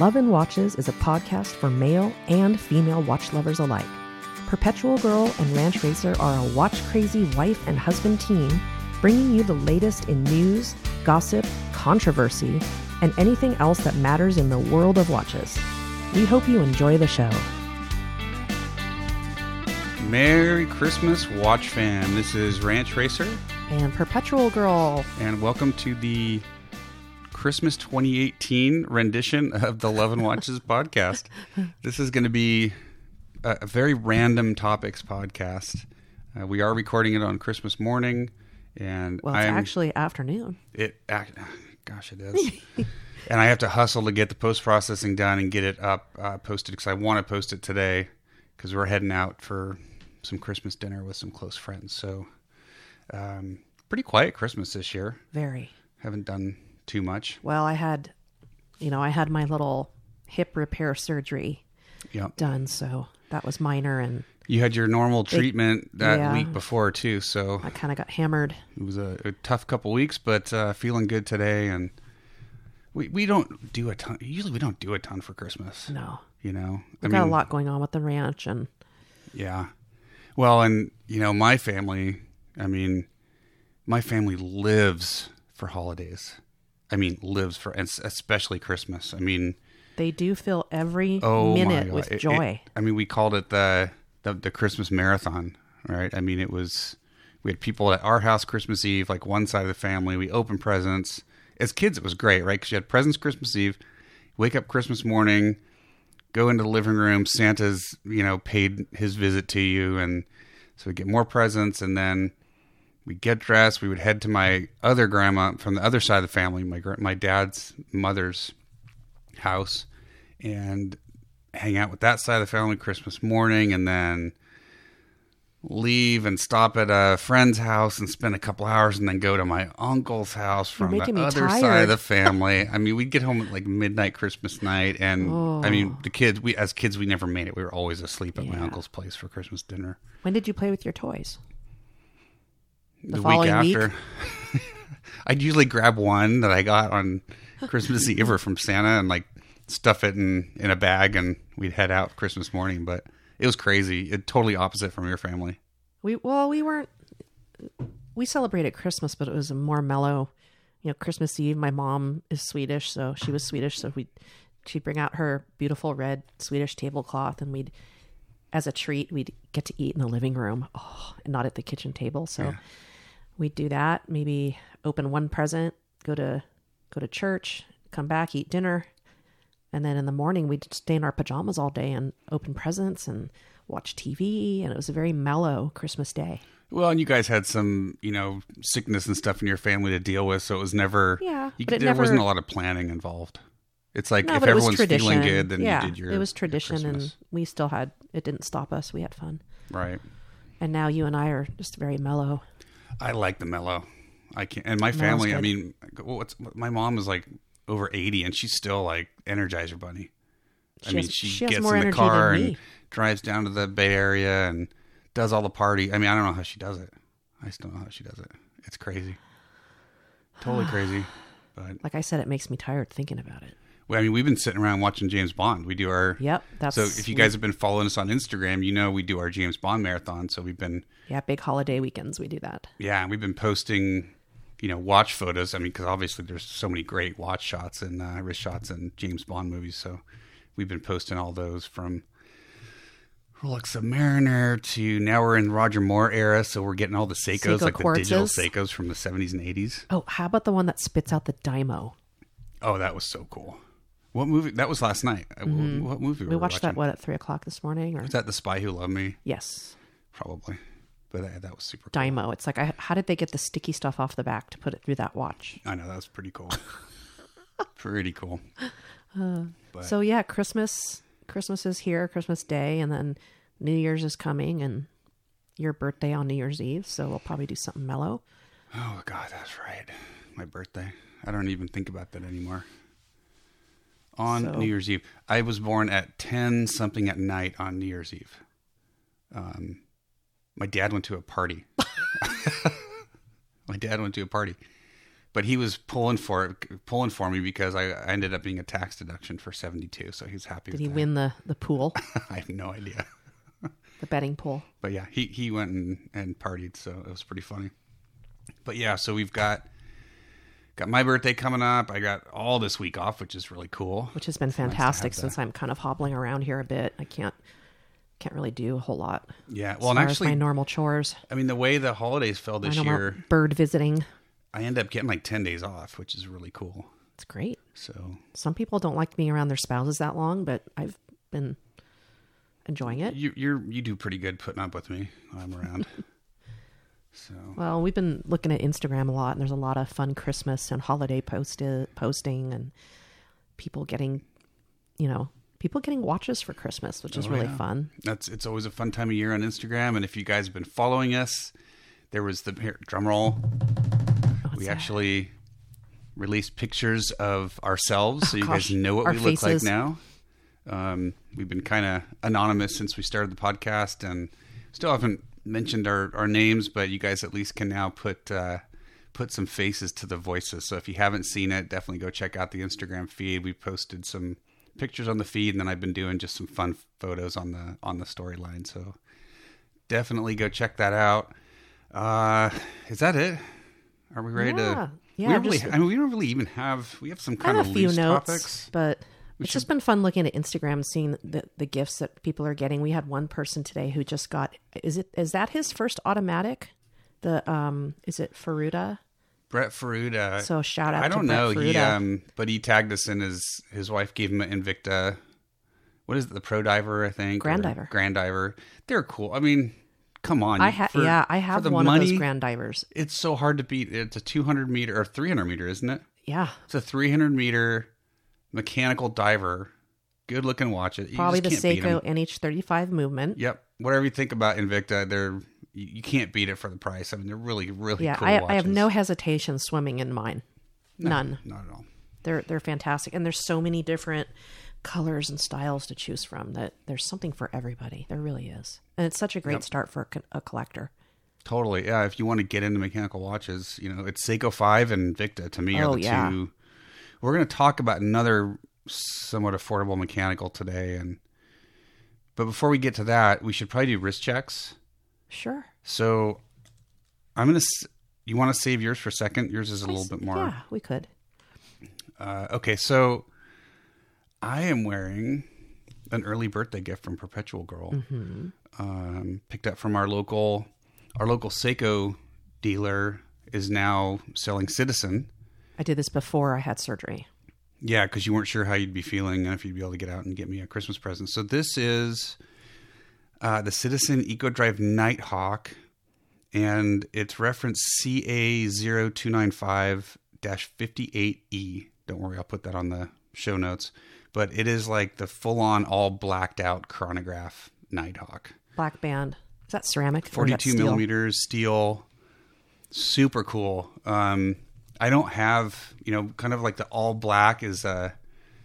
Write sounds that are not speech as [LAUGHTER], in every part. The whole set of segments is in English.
Love and Watches is a podcast for male and female watch lovers alike. Perpetual Girl and Ranch Racer are a watch crazy wife and husband team bringing you the latest in news, gossip, controversy, and anything else that matters in the world of watches. We hope you enjoy the show. Merry Christmas, Watch fam. This is Ranch Racer, And Perpetual Girl. and welcome to the Christmas 2018 rendition of the Love and Watches [LAUGHS] podcast. This is going to be a, very random topics podcast. Uh, we are recording it on Christmas morning, and Well, it's I'm actually afternoon. it. Act, gosh, it is. [LAUGHS] and I have to hustle to get the post processing done and get it up uh, posted because I want to post it today because we're heading out for some Christmas dinner with some close friends. So, um, pretty quiet Christmas this year. Very. Haven't done too much. Well, I had, you know, I had my little hip repair surgery Yeah, done, so that was minor, and you had your normal treatment that yeah. week before too. So I kind of got hammered. it was a, a tough couple weeks, but uh, feeling good today. And we we don't do a ton. Usually, we don't do a ton for Christmas. No, You know, we got a lot going on with the ranch, and Yeah. Well, and you know, my family, I mean, my family lives for holidays. I mean, lives for and especially Christmas. I mean, they do fill every oh minute with It- it- joy. I mean, we called it the, the the Christmas marathon, right? I mean, it was we had people at our house Christmas Eve, like one side of the family. We opened presents. As kids, it was great, right? Because you had presents Christmas Eve, wake up Christmas morning, go into the living room. Santa's, you know, paid his visit to you, and so we get more presents, and then we get dressed. We would head to my other grandma from the other side of the family, my my dad's mother's house, and hang out with that side of the family Christmas morning, and then leave and stop at a friend's house and spend a couple hours, and then go to my uncle's house from the other side of the [LAUGHS] family. I mean, we'd get home at like midnight Christmas night, and I mean, oh. the kids. We as kids, we never made it. We were always asleep at my uncle's place for Christmas dinner. When did you play with your toys? The, week following week? after, [LAUGHS] I'd usually grab one that I got on Christmas [LAUGHS] Eve or from Santa and like stuff it in in a bag, and we'd head out Christmas morning. But it was crazy. It totally opposite from your family. We well, we weren't. We celebrated Christmas, but it was a more mellow. You know, Christmas Eve. My mom is Swedish, so she was Swedish. So we, she'd bring out her beautiful red Swedish tablecloth, and we'd, as a treat, we'd get to eat in the living room, oh, and not at the kitchen table. So we'd do that. Maybe open one present, go to go to church, come back, eat dinner, and then in the morning we'd stay in our pajamas all day and open presents and watch TV. And it was a very mellow Christmas day. Well, and you guys had some, you know, sickness and stuff in your family to deal with, so it was never. Yeah, you but it there never- wasn't a lot of planning involved. It's like No, if everyone's feeling good, then yeah, you did your. it was tradition, and we still had. It didn't stop us. We had fun, right. and now you and I are just very mellow. I like the mellow. I can not and my family. I mean, what's my mom is like over eighty, and she's still like Energizer Bunny. I She mean, has- she, she gets in the car and drives down to the Bay Area and does all the party. I mean, I don't know how she does it. I still don't know how she does it. It's crazy, totally crazy. [SIGHS] But Like I said, it makes me tired thinking about it. I mean, we've been sitting around watching James Bond. We do our Yep, that's so if you guys have been following us on Instagram, you know we do our James Bond marathon. So we've been yeah, big holiday weekends we do that. Yeah, we've been posting, you know, watch photos. I mean, because obviously there's so many great watch shots and uh, wrist shots in James Bond movies. So we've been posting all those from Rolex Submariner to now we're in Roger Moore era. So we're getting all the Seikos, Seiko like the digital quartzes. Seikos from the 70s and 80s. Oh, how about the one that spits out the Dymo? Oh, that was so cool. What movie? That was last night. Uh, wh- What movie? Mm-hmm. We were watched that watching? what at three o'clock this morning, or Was that The Spy Who Loved Me? yes, Probably. But uh, that was super cool. Dymo. It's like, I, how did they get the sticky stuff off the back to put it through that watch? I know, that was pretty cool. [LAUGHS] pretty cool. But- So yeah, Christmas, Christmas is here, Christmas Day, and then New Year's is coming, and your birthday on New Year's Eve. So we'll probably do something mellow. Oh God, that's right. My birthday. I don't even think about that anymore. On So- New Year's Eve, I was born at ten something at night on New Year's Eve. Um, my dad went to a party. [LAUGHS] my dad went to a party, but he was pulling for pulling for me because I, I ended up being a tax deduction for 72. So he's happy. Did he that. win the the pool, [LAUGHS] I have no idea. [LAUGHS] the betting pool? But yeah, he, he went and, and partied. So it was pretty funny. But yeah, so we've got, got my birthday coming up. I got all this week off, which is really cool. Which has been nice fantastic that. since I'm kind of hobbling around here a bit. I can't can't really do a whole lot. Yeah. Well, and actually, my normal chores, I mean, the way the holidays fell this year, bird visiting. I end up getting like 10 days off, which is really cool. It's great. So Some people don't like being around their spouses that long, but I've been enjoying it. you, you're, you do pretty good putting up with me when I'm around. [LAUGHS] so Well, we've been looking at Instagram a lot, and there's a lot of fun Christmas and holiday post posting, and people getting, you know, people getting watches for Christmas, which is Oh, really yeah. fun. that's, it's always a fun time of year on Instagram. And if you guys have been following us, there was the here, drum roll. What's we that? actually released pictures of ourselves so you Oh, gosh, guys know what our we look like now. Um, we've been kind of anonymous since we started the podcast and still haven't mentioned our, our names, but you guys at least can now put uh, put some faces to the voices. So if you haven't seen it, definitely go check out the Instagram feed. We posted some pictures on the feed, and then I've been doing just some fun photos on the on the storyline. So definitely go check that out. Uh, is that it? Are we ready Yeah. to? Yeah, we don't really. just- I mean, we don't really even have. We have some kind have of few loose notes, topics. but it's just been fun looking at Instagram, seeing the the gifts that people are getting. We had one person today who just got. Is it is that his first automatic? The um, is it Faruda? Brett Faruda. So shout out I don't know. He um, but he tagged us in his his wife gave him an Invicta. What is it? The Pro Diver, I think. Grand Diver. Grand Diver. They're cool. I mean, come on. I have for- yeah, I have the one money, of those grand divers. It's so hard to beat. It's a 200 meter or 300 meter, isn't it? Yeah, It's a 300 meter mechanical diver. Good looking watch. It you probably just the can't beat 'em. Seiko NH35 movement. Yep. Whatever you think about Invicta, they're you you can't beat it for the price. I mean, they're really, really Yeah, cool I, watches. I have no hesitation swimming in mine. None. not at all. They're they're fantastic, and there's so many different colors and styles to choose from that there's something for everybody. There really is, and it's such a great start for a, co- a collector. Totally. Yeah. If you want to get into mechanical watches, you know, it's Seiko 5 and Invicta to me Oh, are the yeah. two. We're going to talk about another somewhat affordable mechanical today. And, but before we get to that, we should probably do wrist checks. Sure. So I'm going to, you want to save yours for a second? Yours is a little bit more. Yeah, we could. Uh, okay. So I am wearing an early birthday gift from Perpetual Girl. Mm-hmm. Um, picked up from our local, our local Seiko dealer is now selling Citizen. I did this before I had surgery. Yeah, because you weren't sure how you'd be feeling and if you'd be able to get out and get me a Christmas present. So this is uh, the Citizen Eco Drive Nighthawk, and it's reference CA0295-58E. Don't worry, I'll put that on the show notes. But it is like the full-on, all blacked out chronograph Nighthawk. Black band. Is that ceramic? or is that 42 steel? millimeters steel super cool um i don't have you know kind of like the all black is a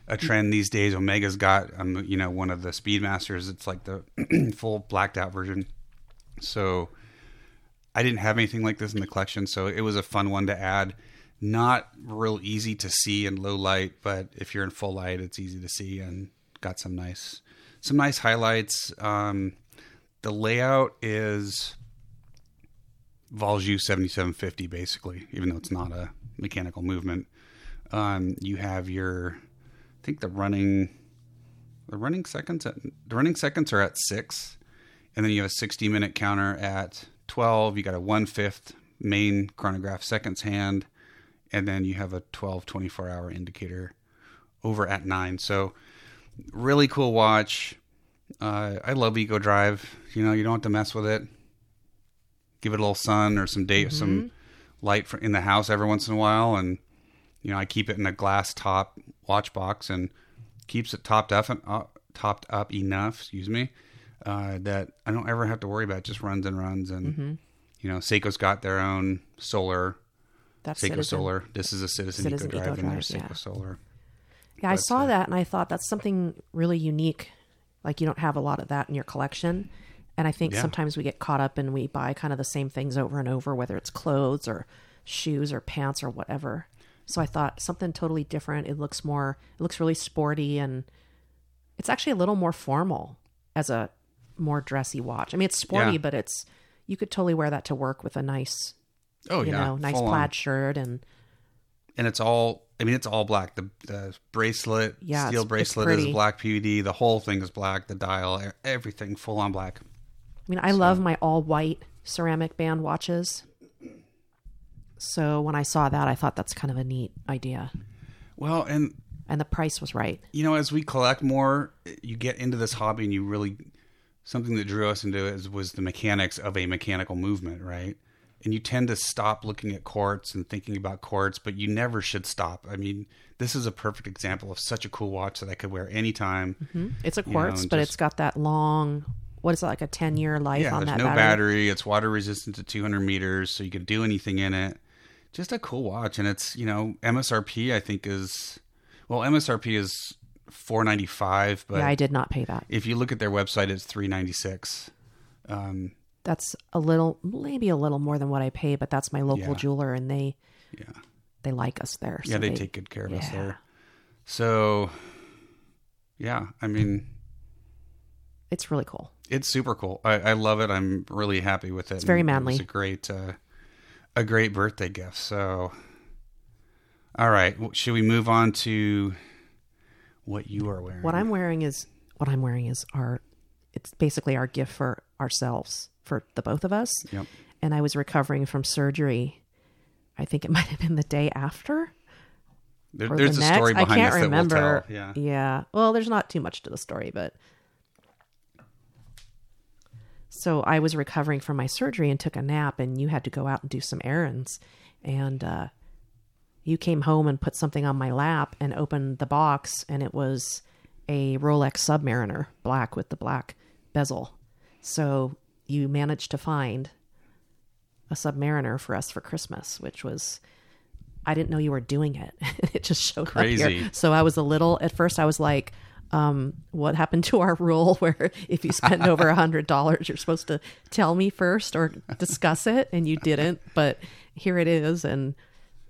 a trend these days. Omega's got um you know one of the speedmasters. It's like the [CLEARS THROAT] full blacked out version. So i didn't have anything like this in the collection. So it was a fun one to add. Not real easy to see in low light but if you're in full light it's easy to see and got some nice some nice highlights. Um the layout is Valjoux 7750 basically, even though it's not a mechanical movement. Um, you have your, I think the running, the running seconds at the running seconds are at six, and then you have a 60 minute counter at 12. You got a one fifth main chronograph seconds hand, and then you have a 12 24 hour indicator over at nine. So really cool watch. Uh, I love Eco Drive. You know, you don't have to mess with it. Give it a little sun or some day, some light in the house every once in a while, and you know, I keep it in a glass top watch box and keeps it topped up and uh, topped up enough. Excuse me, uh, that I don't ever have to worry about. It just runs and runs, and you know, Seiko's got their own solar, That's Seiko Citizen. Solar. This is a Citizen, Citizen Eco Drive, Eco and there's Drive, Seiko. Solar. Yeah, I saw uh, that and I thought that's something really unique. Like you don't have a lot of that in your collection. And I think Yeah. sometimes we get caught up and we buy kind of the same things over and over, whether it's clothes or shoes or pants or whatever. So I thought something totally different. It looks more, it looks really sporty and it's actually a little more formal as a more dressy watch. I mean, it's sporty, Yeah. but it's, you could totally wear that to work with a nice, Oh you yeah, know, nice full on. plaid shirt and and it's all. I mean, it's all black. The, the bracelet, Yeah, steel it's- it's bracelet is black PVD. The whole thing is black. The dial, everything, full on black. I mean, I love my all white ceramic band watches. So when I saw that, I thought that's kind of a neat idea. Well, and And the price was right. you know, as we collect more, you get into this hobby, and you really something that drew us into it is, was the mechanics of a mechanical movement, right? And you tend to stop looking at quartz and thinking about quartz, but you never should stop. I mean, this is a perfect example of such a cool watch that I could wear anytime. Mm-hmm. It's a know, quartz, and but just- it's got that long, what is it, like a 10 year life Yeah, on there's that no battery? battery. It's water resistant to 200 meters, so you can do anything in it. Just a cool watch, and it's you know MSRP I think is well MSRP is 495, but Yeah, I did not pay that. if you look at their website, it's 396. Um, That's a little, maybe a little more than what I pay, but that's my local Yeah. jeweler and they, yeah, they like us there. yeah, so they, take good care of us there. So, yeah, I mean, It's really cool. it's super cool. I, I love it. I'm really happy with it. It's very manly. It's a great, uh, a great birthday gift. So, all right, should we move on to what you are wearing? What I'm wearing is, what I'm wearing is our, it's basically our gift for ourselves, for the both of us. Yep. and I was recovering from surgery. I think it [LAUGHS] might have been the day after. There, there's the a next. story behind I can't this remember. that we'll tell. Yeah. Yeah. Well, there's not too much to the story, but so I was recovering from my surgery and took a nap, and you had to go out and do some errands, and uh, you came home and put something on my lap and opened the box, and it was a Rolex Submariner, black with the black bezel. So you managed to find a Submariner for us for Christmas, which was I didn't know you were doing it. [LAUGHS] it just showed up here. So I was a little at first I was like, um, what happened to our rule [LAUGHS] where if you spend over a hundred dollars you're supposed to tell me first or discuss it and you didn't. But here it is and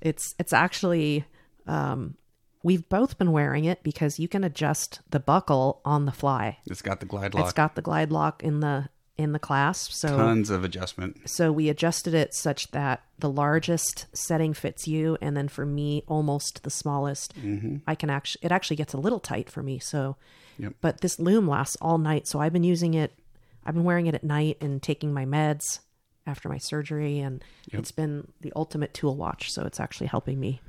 it's it's actually um we've both been wearing it because you can adjust the buckle on the fly. It's got the glide lock. It's got the glide lock in the in the clasp. So Tons of adjustment. so we adjusted it such that the largest setting fits you, and then for me, almost the smallest. Mm-hmm. I can actually it actually gets a little tight for me. So, Yep. but this loom lasts all night. So I've been using it. I've been wearing it at night and taking my meds after my surgery, and it's been the ultimate tool watch. So it's actually helping me.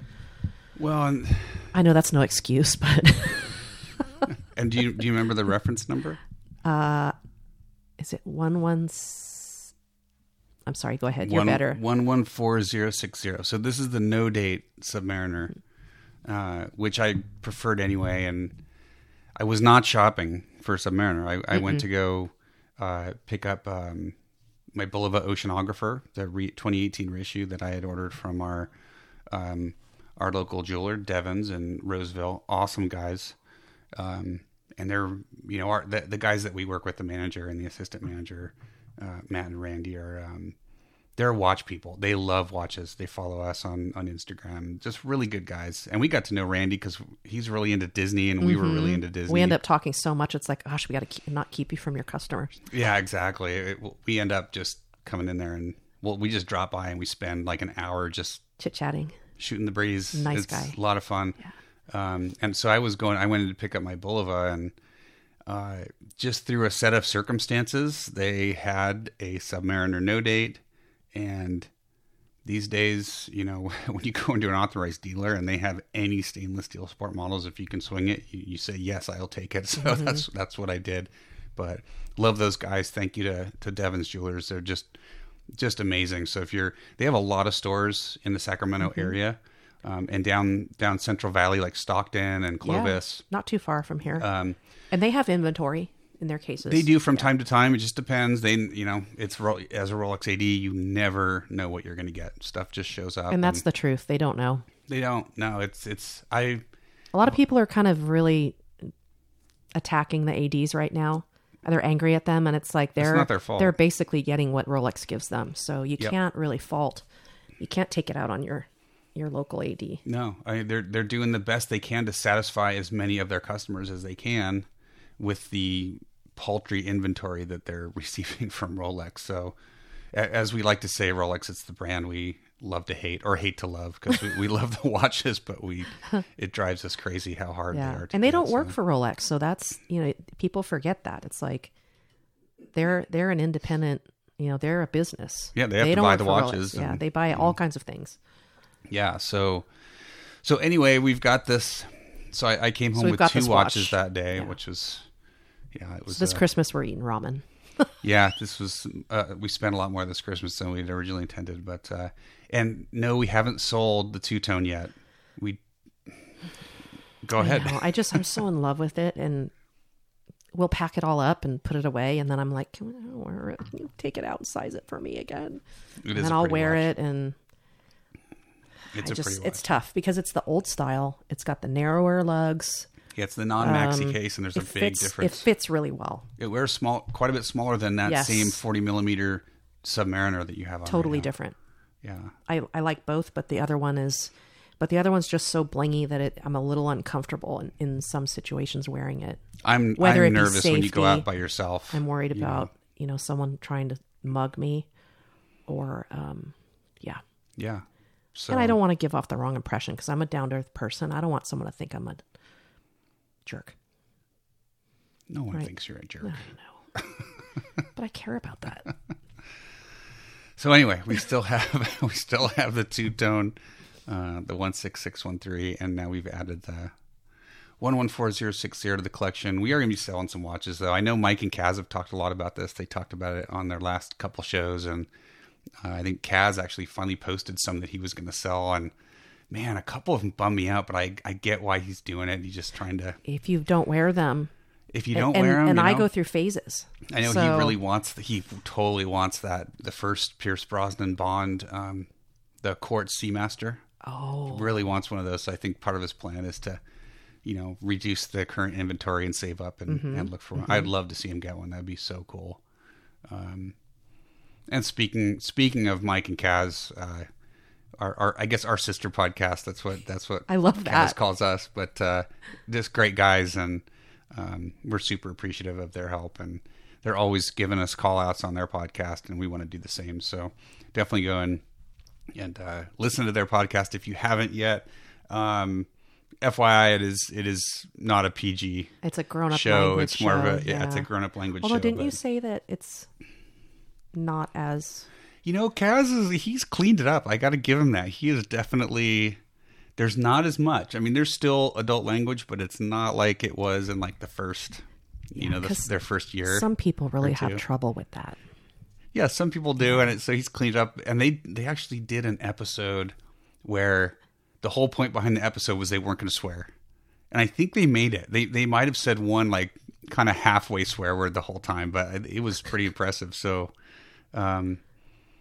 Well, and, I know that's no excuse, but [LAUGHS] [LAUGHS] and do you do you remember the reference number? Uh, is it one one? I'm sorry. Go ahead. You're one, better. One one four zero six zero. So this is the no date Submariner, uh, which I preferred anyway. And I was not shopping for Submariner. I, I went to go uh, pick up um, my Bulova Oceanographer, the re- 2018 reissue that I had ordered from our um, our local jeweler, Devons in Roseville. Awesome guys. Um, and they're you know our the, the guys that we work with, the manager and the assistant manager, uh, Matt and Randy are um, they're watch people. They love watches. They follow us on on Instagram. Just really good guys. And we got to know Randy because he's really into Disney, and we were really into Disney. we end up talking so much. It's like, gosh, we got to keep, not keep you from your customers. Yeah, exactly. It, we end up just coming in there and well, we just drop by and we spend like an hour just Chit chatting. shooting the breeze. Nice it's guy. A lot of fun. Um, and so I was going. I went in to pick up my Bulova, and uh, just through a set of circumstances, they had a Submariner no date. And these days, you know, [LAUGHS] when you go into an authorized dealer and they have any stainless steel sport models, if you can swing it, you, you say yes, I'll take it. [LAUGHS] So that's that's what I did. But love those guys. Thank you to to Devon's Jewelers. They're just just amazing. So if you're, they have a lot of stores in the Sacramento area, um, and down down Central Valley like Stockton and Clovis. Yeah, not too far from here. Um, and they have inventory in their cases. they do from time to time. It just depends. They, you know, it's as a Rolex AD, you never know what you're going to get. Stuff just shows up, And that's the truth. They don't know. they don't. No, it's it's I. A lot of people are kind of really attacking the ADs right now. They're angry at them, and it's like they're not their fault. They're basically getting what Rolex gives them, so you Yep. can't really fault you can't take it out on your your local AD. No, I, they're they're doing the best they can to satisfy as many of their customers as they can with the paltry inventory that they're [LAUGHS] receiving from Rolex. So, as we like to say, Rolex it's the brand we love to hate or hate to love because we, we [LAUGHS] love the watches, but we [LAUGHS] it drives us crazy how hard they Yeah, are. To and they do don't work so- for Rolex, so that's you know people forget that it's like they're they're an independent. You know, they're a business. Yeah, they have to don't buy the watches Yeah, they buy all kinds of things. Yeah. So, so anyway, we've got this. So I, I came home we've with two watches watch. that day, Yeah. which was, yeah, it was. So this uh, Christmas we're eating ramen. [LAUGHS] yeah, this was. Uh, we spent a lot more this Christmas than we'd originally intended, but uh, and no, we haven't sold the two tone yet. We go ahead. know. I just I'm so in love with it, and we'll pack it all up and put it away, and then I'm like, can, I wear it? Can you take it out and size it for me again? It and is then I'll wear watch. it, and It's I a just pretty it's tough because it's the old style. It's got the narrower lugs. Yeah, it's the non maxi Um, case, and there's a big fits. It fits really well. It wears small, quite a bit smaller than that Yes. same 40 millimeter Submariner that you have on. right Totally now. different. Yeah. I I like both, but the other one is, but the other one's just so blingy that it I'm a little uncomfortable in, in some situations wearing it. I'm Whether I'm it nervous when you go out by yourself. I'm worried you know. about you know someone trying to mug me, or um, yeah. Yeah. So And I don't want to give off the wrong impression because I'm a down to earth person. I don't want someone to think I'm a jerk. No one Right. thinks you're a jerk. I know, [LAUGHS] but I care about that. [LAUGHS] So anyway, we still have [LAUGHS] we still have the two tone, uh, the one six six one three, and now we've added the one one four zero six zero to the collection. We are going to be selling some watches, though. I know Mike and Kaz have talked a lot about this. They talked about it on their last couple shows, and uh, I think Kaz actually finally posted some that he was going to sell. And man, a couple of them bummed me out, but I I get why he's doing it. He's just trying to. If you don't wear them, If you don't and, wear them, and I know? go through phases. I know he really wants. The, he totally wants that. The first Pierce Brosnan Bond, um, the Quartz Seamaster. Oh, Really wants one of those. So I think part of his plan is to, you know, reduce the current inventory and save up and, Mm-hmm. and look for one. I'd love to see him get one. That'd be so cool. Um, and speaking speaking of Mike and Kaz, uh, our, our I guess our sister podcast. That's what that's what I love That Kaz calls us. But uh, just great guys, and um, we're super appreciative of their help, and they're always giving us call outs on their podcast, and we want to do the same. So definitely go and and uh, listen to their podcast if you haven't yet. Um, FYI, it is it is not a PG it's a grown up show. language It's more show, of a yeah, it's a grown up language Although show. didn't you say that it's not as You know, Kaz is he's cleaned it up. I got to give him that. He is definitely there's not as much. I mean, there's still adult language, but it's not like it was in like the first, you know, the, their first year. some people really have trouble with that. yeah, some people do, and it, so he's cleaned up. And they they actually did an episode where the whole point behind the episode was they weren't going to swear, and I think they made it. They they might have said one like kind of halfway swear word the whole time, but it was pretty impressive. So. Um,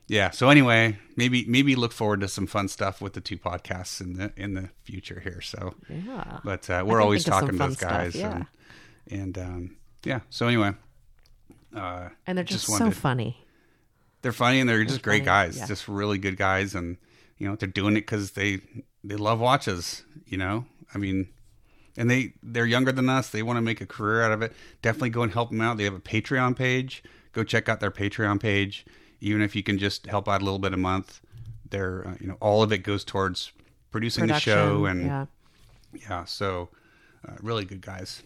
yeah. So anyway, maybe maybe look forward to some fun stuff with the two podcasts in the in the future here. So, Yeah. but uh, we're always think of some talking to those stuff, guys, yeah. and, and um, yeah. So anyway, uh, And they're just, so wanted- funny. They're funny and they're just great guys, yeah. just really good guys, and you know they're doing it because they they love watches. You know, I mean, and they they're younger than us. They want to make a career out of it. Definitely go and help them out. They have a Patreon page. Go check out their Patreon page. Even if you can just help out a little bit a month, they're uh, you know all of it goes towards producing the show and yeah. yeah, so uh, really good guys.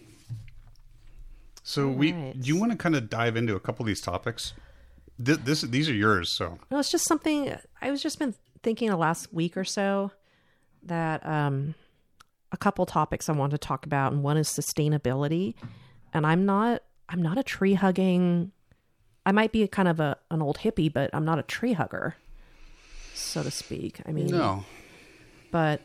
So we right. do you want to kind of dive into a couple of these topics? This, this these are yours, so No, it's just something I was just been thinking the last week or so that um a couple topics I want to talk about and one is sustainability. And I'm not I'm not a tree hugging I might be kind of a an old hippie, but I'm not a tree hugger, so to speak. I mean no, but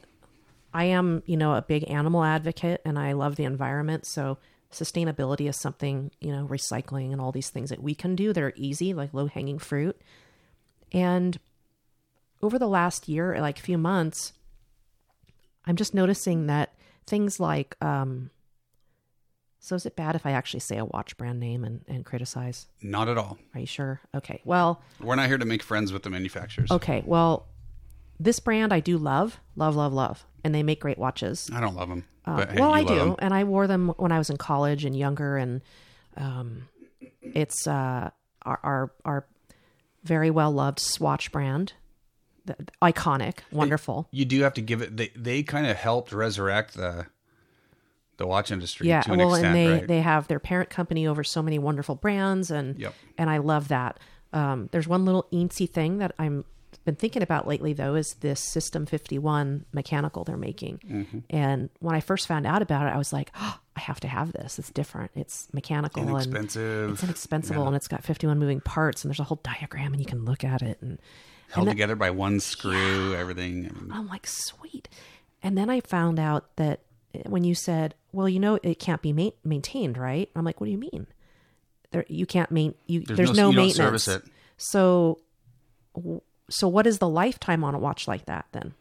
I am, you know, a big animal advocate and I love the environment. So sustainability is something, you know, recycling and all these things that we can do that are easy, like low hanging fruit. And over the last year, like few months, I'm just noticing that things like, um, so is it bad if I actually say a watch brand name and, and criticize? not at all. Are you sure? Okay. Well, We're not here to make friends with the manufacturers. Okay, well, this brand I do love, love, love, love, and they make great watches. I don't love them. Uh, hey, well, I do, 'em. and I wore them when I was in college and younger, and um, it's uh, our, our our very well loved Swatch brand, the, iconic, wonderful. You do have to give it. They they kind of helped resurrect the the watch industry yeah, to an well, extent, and they right? they have their parent company over so many wonderful brands, and Yep. and I love that. Um, there's one little eensy thing that I'm been thinking about lately though is this System 51 mechanical they're making. Mm-hmm. And when I first found out about it, I was like, oh, [GASPS] I have to have this. It's different. It's mechanical and Inexpensive. it's inexpensive and it's got 51 moving parts and there's a whole diagram and you can look at it and held that- together by one screw. Everything. I mean, I'm like, sweet. And then I found out that when you said, well, you know, it can't be ma- maintained, right? I'm like, what do you mean? There, you can't main. You, there's, no- no, you maintenance. service it. So, so what is the lifetime on a watch like that then?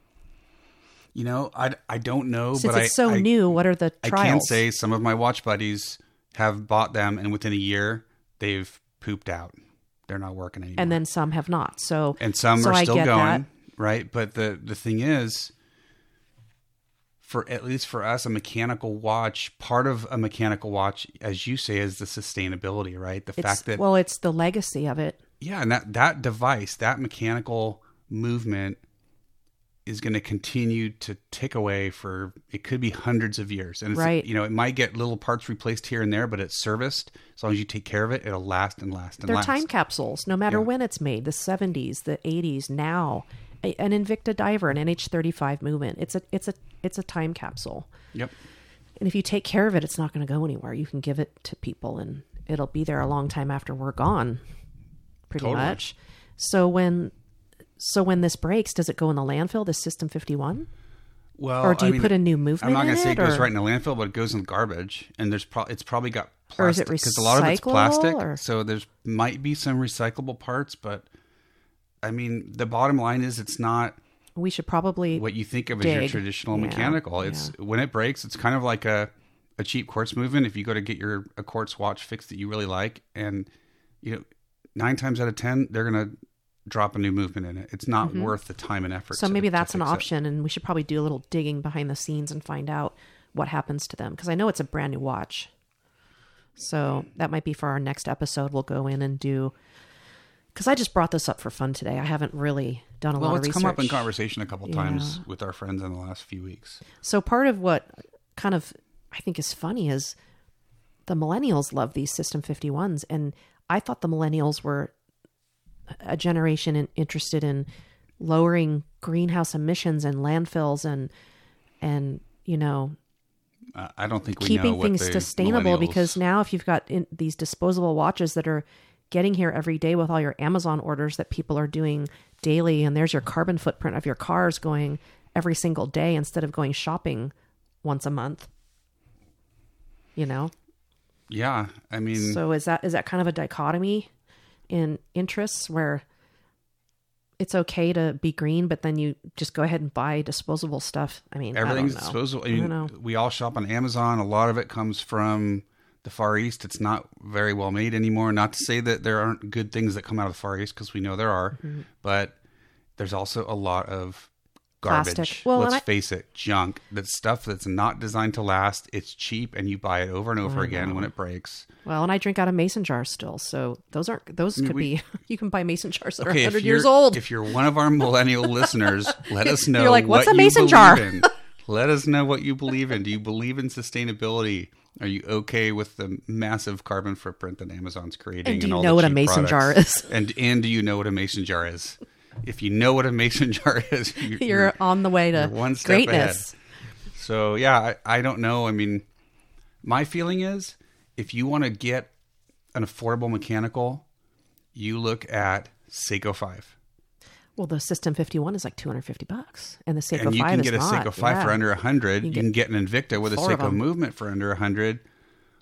you know, I, I don't know, Since but it's I, so I, new, what are the trials? I can say some of my watch buddies have bought them, and within a year they've pooped out. They're not working anymore. and then some have not. So, and some so are still going that. right but the the thing is for at least for us a mechanical watch part of a mechanical watch as you say is the sustainability right the It's, fact that well, it's the legacy of it. yeah and that that device that mechanical movement is going to continue to tick away for it could be hundreds of years and it's, Right. you know it might get little parts replaced here and there but it's serviced as long as you take care of it it'll last and last and last. They're last time capsules, no matter when it's made. The 70s, the 80s, now, A- an Invicta diver, an NH35 movement. It's a it's a it's a time capsule. yep And if you take care of it, it's not going to go anywhere. You can give it to people and it'll be there a long time after we're gone. Pretty Totally. much. So when so when this breaks, does it go in the landfill, the System 51? well Or do I you mean, put a new movement I'm not in gonna say it goes or- right in the landfill, but it goes in the garbage, and there's pro- it's probably got Or is it plastic because a lot of it's plastic, or- so there's might be some recyclable parts, but I mean the bottom line is it's not We should probably what you think of as your traditional Yeah, mechanical. It's when it breaks, it's kind of like a a cheap quartz movement. If you go to get your a quartz watch fixed that you really like, and you know nine times out of ten they're gonna drop a new movement in it. It's not worth the time and effort. Mm-hmm. So to- maybe that's an fix it. option, and we should probably do a little digging behind the scenes and find out what happens to them because I know it's a brand new watch. So that might be for our next episode. We'll go in and do because I just brought this up for fun today. I haven't really done a Well, lot of research. Well, it's come up in conversation a couple times Yeah. with our friends in the last few weeks. So part of what kind of I think is funny is the millennials love these System 51s, and I thought the millennials were a generation in, interested in lowering greenhouse emissions and landfills and and you know Uh, I don't think we know keeping things sustainable because now if you've got in, these disposable watches that are getting here every day with all your Amazon orders that people are doing daily and there's your carbon footprint of your cars going every single day instead of going shopping once a month you know yeah, I mean, so is that is that kind of a dichotomy in interests where it's okay to be green but then you just go ahead and buy disposable stuff i mean everything's I disposable. I I mean, know. we all shop on Amazon. A lot of it comes from the Far East. It's not very well made anymore. Not to say that there aren't good things that come out of the Far East because we know there are, Mm-hmm. but there's also a lot of garbage. Well, Let's I- face it, junk. That stuff that's not designed to last. It's cheap, and you buy it over and over again when it breaks. Well, and I drink out of mason jars still, so those aren't those could we- be. [LAUGHS] You can buy mason jars that are Okay, if 100 years old. If you're one of our millennial [LAUGHS] listeners, let us know. You're like, "What's what a mason jar?" [LAUGHS] Let us know what you believe in. Do you believe in sustainability? Are you okay with the massive carbon footprint that Amazon's creating? And do you all know what a mason jar is? And and do you know what a mason jar is? If you know what a mason [LAUGHS] jar is, you, You're on the way to one step greatness. so yeah, I, I don't know. I mean, my feeling is if you want to get an affordable mechanical, you look at Seiko Five. Well, the System 51 is like 250 bucks, and the Seiko and you 5 can get a not. Seiko 5 for under a 100 you, get can get an Invicta with a Seiko movement for under a 100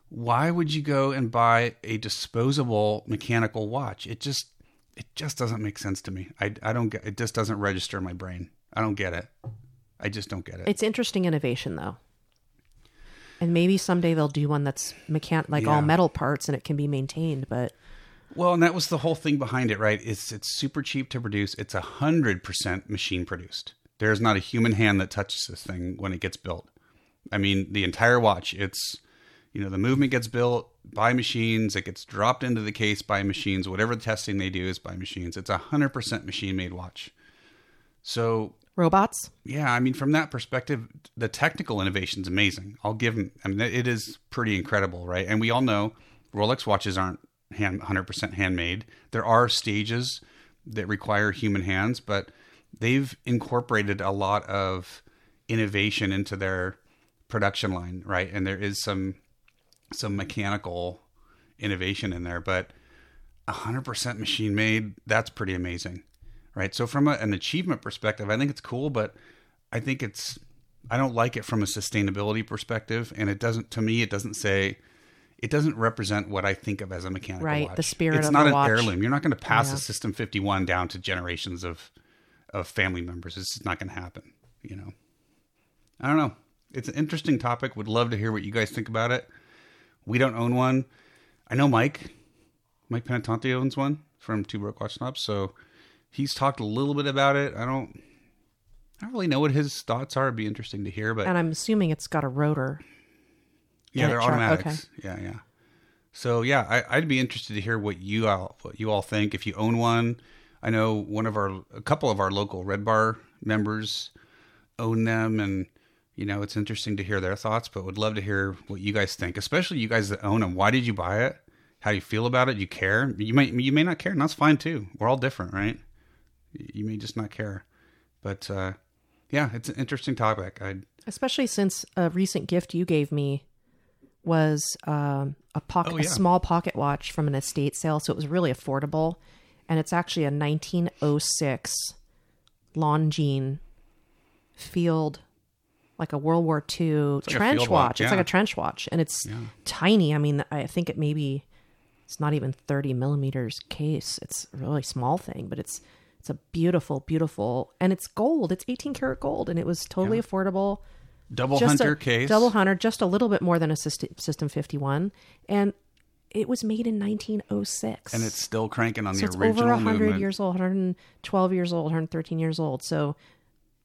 why would you go and buy a disposable mechanical watch it just it just doesn't make sense to me i, I don't get it just doesn't register in my brain i don't get it i just don't get it It's interesting innovation, though. And maybe someday they'll do one that's mechan- like Yeah. all metal parts and it can be maintained. But Well, and that was the whole thing behind it, right? It's it's super cheap to produce. It's a hundred percent machine produced. There's not a human hand that touches this thing when it gets built. I mean, the entire watch. It's you know the movement gets built by machines. It gets dropped into the case by machines. Whatever the testing they do is by machines. It's a hundred percent machine made watch. So Robots. yeah, I mean, from that perspective, the technical innovation is amazing. I'll give them. I mean, it is pretty incredible, right? And we all know Rolex watches aren't hand 100% handmade. There are stages that require human hands, but they've incorporated a lot of innovation into their production line, right? And there is some some mechanical innovation in there, but 100% machine made, that's pretty amazing right? So from a, an achievement perspective, I think it's cool, but I think it's I don't like it from a sustainability perspective, and it doesn't to me it doesn't say it doesn't represent what I think of as a mechanical Right, watch. the spirit It's of not an watch. heirloom. You're not going to pass Yeah. a System 51 down to generations of of family members. It's not going to happen. You know. I don't know. It's an interesting topic. Would love to hear what you guys think about it. We don't own one. I know Mike. Mike Penitente owns one from Two Broke Watch Snobs, so he's talked a little bit about it. I don't I don't really know what his thoughts are. It'd be interesting to hear, but And I'm assuming it's got a rotor. Yeah, they're automatics. Yeah, yeah. So yeah, I, I'd be interested to hear what you all what you all think if you own one. I know one of our a couple of our local Red Bar members own them, and you know it's interesting to hear their thoughts. But would love to hear what you guys think, especially you guys that own them. Why did you buy it? How do you feel about it? You care? You may you may not care, and that's fine too. We're all different, right? You may just not care, but uh, yeah, it's an interesting topic. I Especially since a recent gift you gave me was um, a pocket, Oh, a small pocket watch from an estate sale, so it was really affordable, and it's actually a 1906 Longines Field, like a World War II like trench watch. watch, It's like a trench watch, and it's tiny. I mean, I think it maybe it's not even 30 millimeters case. It's a really small thing, but it's it's a beautiful, beautiful, and it's gold. It's 18 karat gold, and it was totally affordable double just hunter a case, double hunter, just a little bit more than a System, System 51, and it was made in 1906. and it's still cranking on so the it's original over 100 movement. years old, 112 years old, 113 years old. So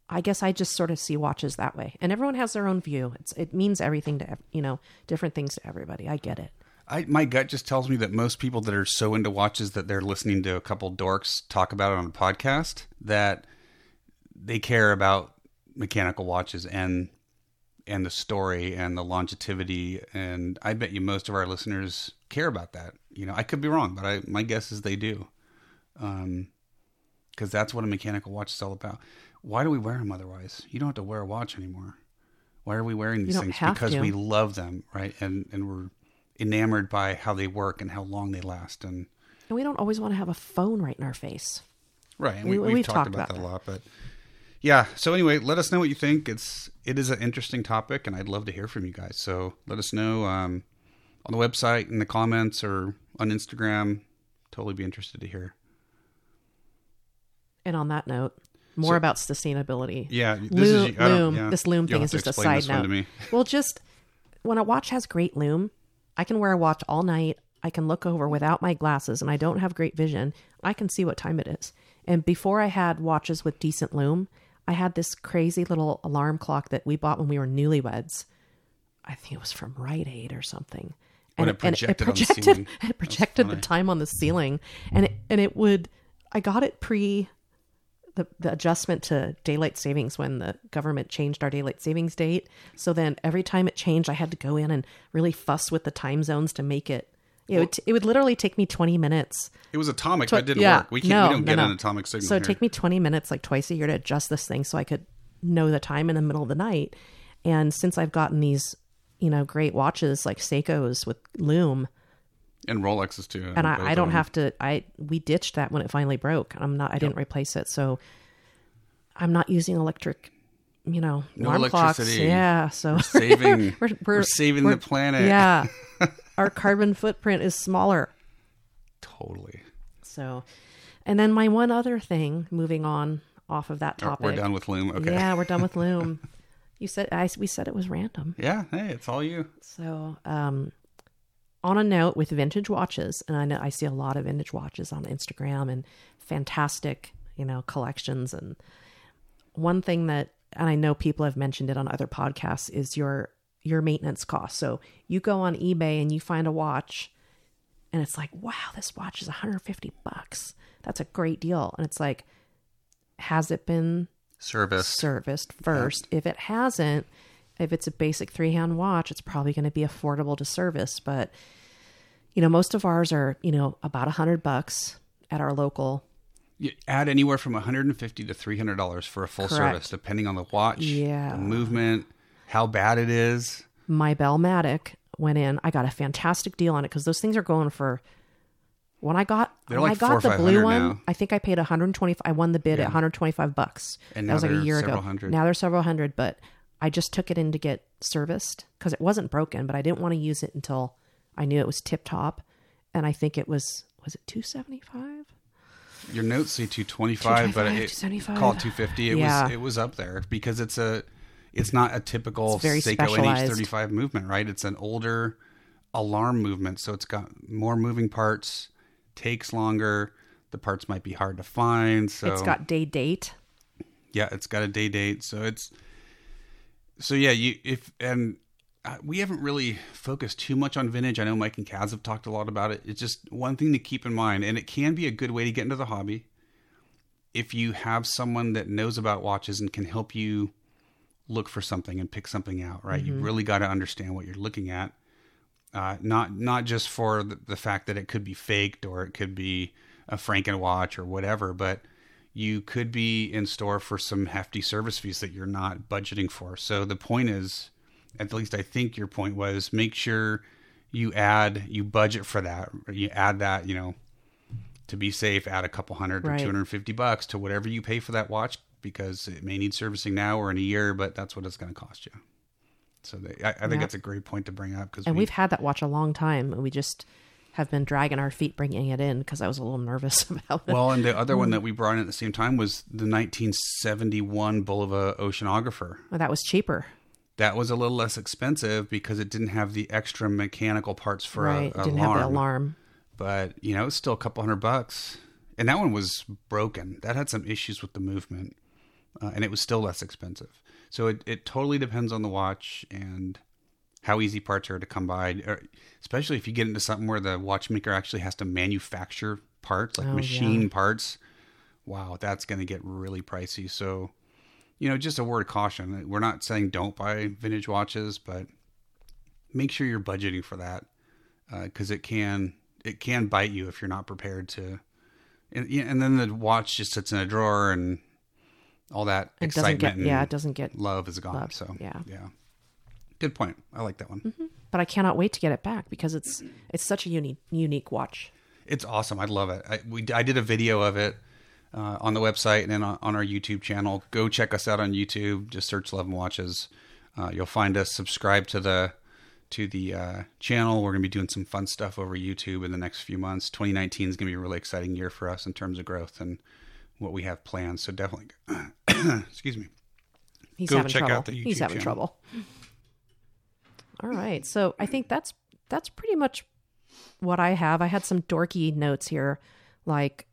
I guess I just sort of see watches that way, and everyone has their own view. It's it means everything to you know different things to everybody. I get it. I, my gut just tells me that most people that are so into watches that they're listening to a couple dorks talk about it on a podcast that they care about mechanical watches and and the story and the longevity and I bet you most of our listeners care about that. You know, I could be wrong, but I my guess is they do. Um cuz that's what a mechanical watch is all about. Why do we wear them otherwise? You don't have to wear a watch anymore. Why are we wearing these things? Because to. we love them, right? And and we're enamored by how they work and how long they last and And we don't always want to have a phone right in our face. Right, and We- we, we've, we've talked, talked about, about that a lot, but yeah. So anyway, let us know what you think. It's it is an interesting topic, and I'd love to hear from you guys. So let us know um, on the website, in the comments, or on Instagram. Totally be interested to hear. And on that note, more So- about sustainability. Yeah, this Loom, is loom. yeah. This loom thing is just a side note. to me. Well, just when a watch has great loom, I can wear a watch all night. I can look over without my glasses, and I don't have great vision. I can see what time it is. And before I had watches with decent loom, I had this crazy little alarm clock that we bought when we were newlyweds. I think it was from Rite Aid or something. When And it projected on the projected, ceiling. [LAUGHS] it projected the time on the ceiling, and it, and it would. I got it pre the, the adjustment to daylight savings when the government changed our daylight savings date. So then every time it changed, I had to go in and really fuss with the time zones to make it. It would, it would literally take me 20 minutes. It was atomic, to- but it didn't yeah, work. We can't. no, we don't no, get no. an atomic signal So it'd take me 20 minutes, like twice a year, to adjust this thing so I could know the time in the middle of the night. And since I've gotten these, you know, great watches like Seiko's with Loom, and Rolexes too. and I, I don't have to. I we ditched that when it finally broke. I'm not. I didn't replace it, so I'm not using electric. You know, No alarm clocks. electricity. Yeah, so saving. [LAUGHS] we're, we're, saving we're- the planet. Yeah, [LAUGHS] our carbon footprint is smaller. totally. So, and then my one other thing, moving on off of that topic. We're done with Loom. Okay. Yeah, we're done with [LAUGHS] Loom. you said I we said it was random. Yeah. Hey, it's all you. So, um, on a note with vintage watches, and I know I see a lot of vintage watches on Instagram and fantastic, you know, collections. And one thing that, and I know people have mentioned it on other podcasts, is your your maintenance cost. So you go on eBay and you find a watch, and it's like, wow, this watch is 150 bucks. That's a great deal. And it's like, has it been Service. serviced first? If it hasn't, if it's a basic three hand watch, it's probably going to be affordable to service. But, you know, most of ours are, you know, about a hundred bucks at our local. You add anywhere from 150 to 300 dollars for a full Correct. service, depending on the watch, Yeah. the movement, how bad it is. My Bellmatic went in. I got a fantastic deal on it because those things are going for. When I got They're when like I got the blue one, now. I think I paid 125. I won the bid Yeah. at 125 bucks. And that was like a year ago. hundred. Now they're several hundred, but I just took it in to get serviced because it wasn't broken, but I didn't want to use it until I knew it was tip top, and I think it was was it 275. Your notes say 225, but 225, it 275. call it 250. It Yeah. was it was up there because it's a it's not a typical Seiko specialized. NH35 movement, right? It's an older alarm movement, so it's got more moving parts, takes longer. The parts might be hard to find, so It's got day date. yeah, it's got a day date, so it's so yeah. You if and uh, we haven't really focused too much on vintage. I know Mike and Kaz have talked a lot about it. It's just one thing to keep in mind, and it can be a good way to get into the hobby if you have someone that knows about watches and can help you look for something and pick something out. Right, you really got to understand what you're looking at. Uh, not not just for the, the fact that it could be faked or it could be a Franken watch or whatever, but you could be in store for some hefty service fees that you're not budgeting for. So the point is, at least I think your point was, make sure you add you budget for that. You add that, you know, to be safe, add a couple hundred or 250 bucks to whatever you pay for that watch because it may need servicing now or in a year, but that's what it's going to cost you. So they, I, I think Yeah. that's a great point to bring up because And we, we've had that watch a long time, and we just have been dragging our feet bringing it in because I was a little nervous [LAUGHS] about it. Well, and the other Mm. one that we brought in at the same time was the 1971 Bulova Oceanographer. Well, that was cheaper, That was a little less expensive because it didn't have the extra mechanical parts for right? a, a Didn't alarm. have the alarm. But you know, it's still a couple hundred bucks, and that one was broken. That had some issues with the movement, uh, and it was still less expensive. So it, it totally depends on the watch and how easy parts are to come by, especially if you get into something where the watchmaker actually has to manufacture parts, like Oh, machine yeah. parts. Wow, that's going to get really pricey. So, you know, just a word of caution. We're not saying don't buy vintage watches, but make sure you're budgeting for that because it can it can bite you if you're not prepared to. And, and then the watch just sits in a drawer and all that It doesn't excitement get yeah, it doesn't get. love is gone. loved, So yeah. yeah, good point. I like that one. But I cannot wait to get it back because it's it's such a unique unique watch. It's awesome. I love it. I, we I did a video of it uh, on the website and then on, on our YouTube channel. Go check us out on YouTube. Just search Love and Watches. Uh, you'll find us. Subscribe to the to the uh, channel. We're going to be doing some fun stuff over YouTube in the next few months. 2019 is going to be a really exciting year for us in terms of growth and what we have planned. So definitely, [CLEARS THROAT] [COUGHS] excuse me. He's Go having check trouble. out the YouTube He's having channel. trouble. All right, so I think that's that's pretty much what I have. I had some dorky notes here, like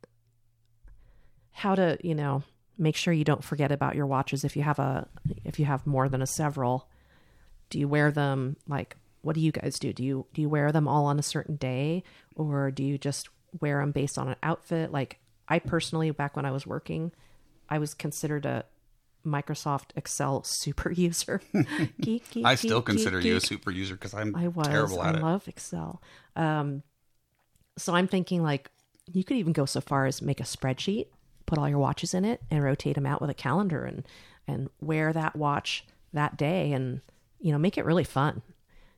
how to you know make sure you don't forget about your watches if you have a if you have more than a several. Do you wear them like what do you guys do? Do you do you wear them all on a certain day or do you just wear them based on an outfit? Like I personally back when I was working, I was considered a Microsoft Excel super [LAUGHS] user. geek, geek, I still geek, consider you a super user because I'm I was. terrible at I it. I love Excel. Um, so I'm thinking like you could even go so far as make a spreadsheet, put all your watches in it, and rotate them out with a calendar, and and wear that watch that day, and you know make it really fun.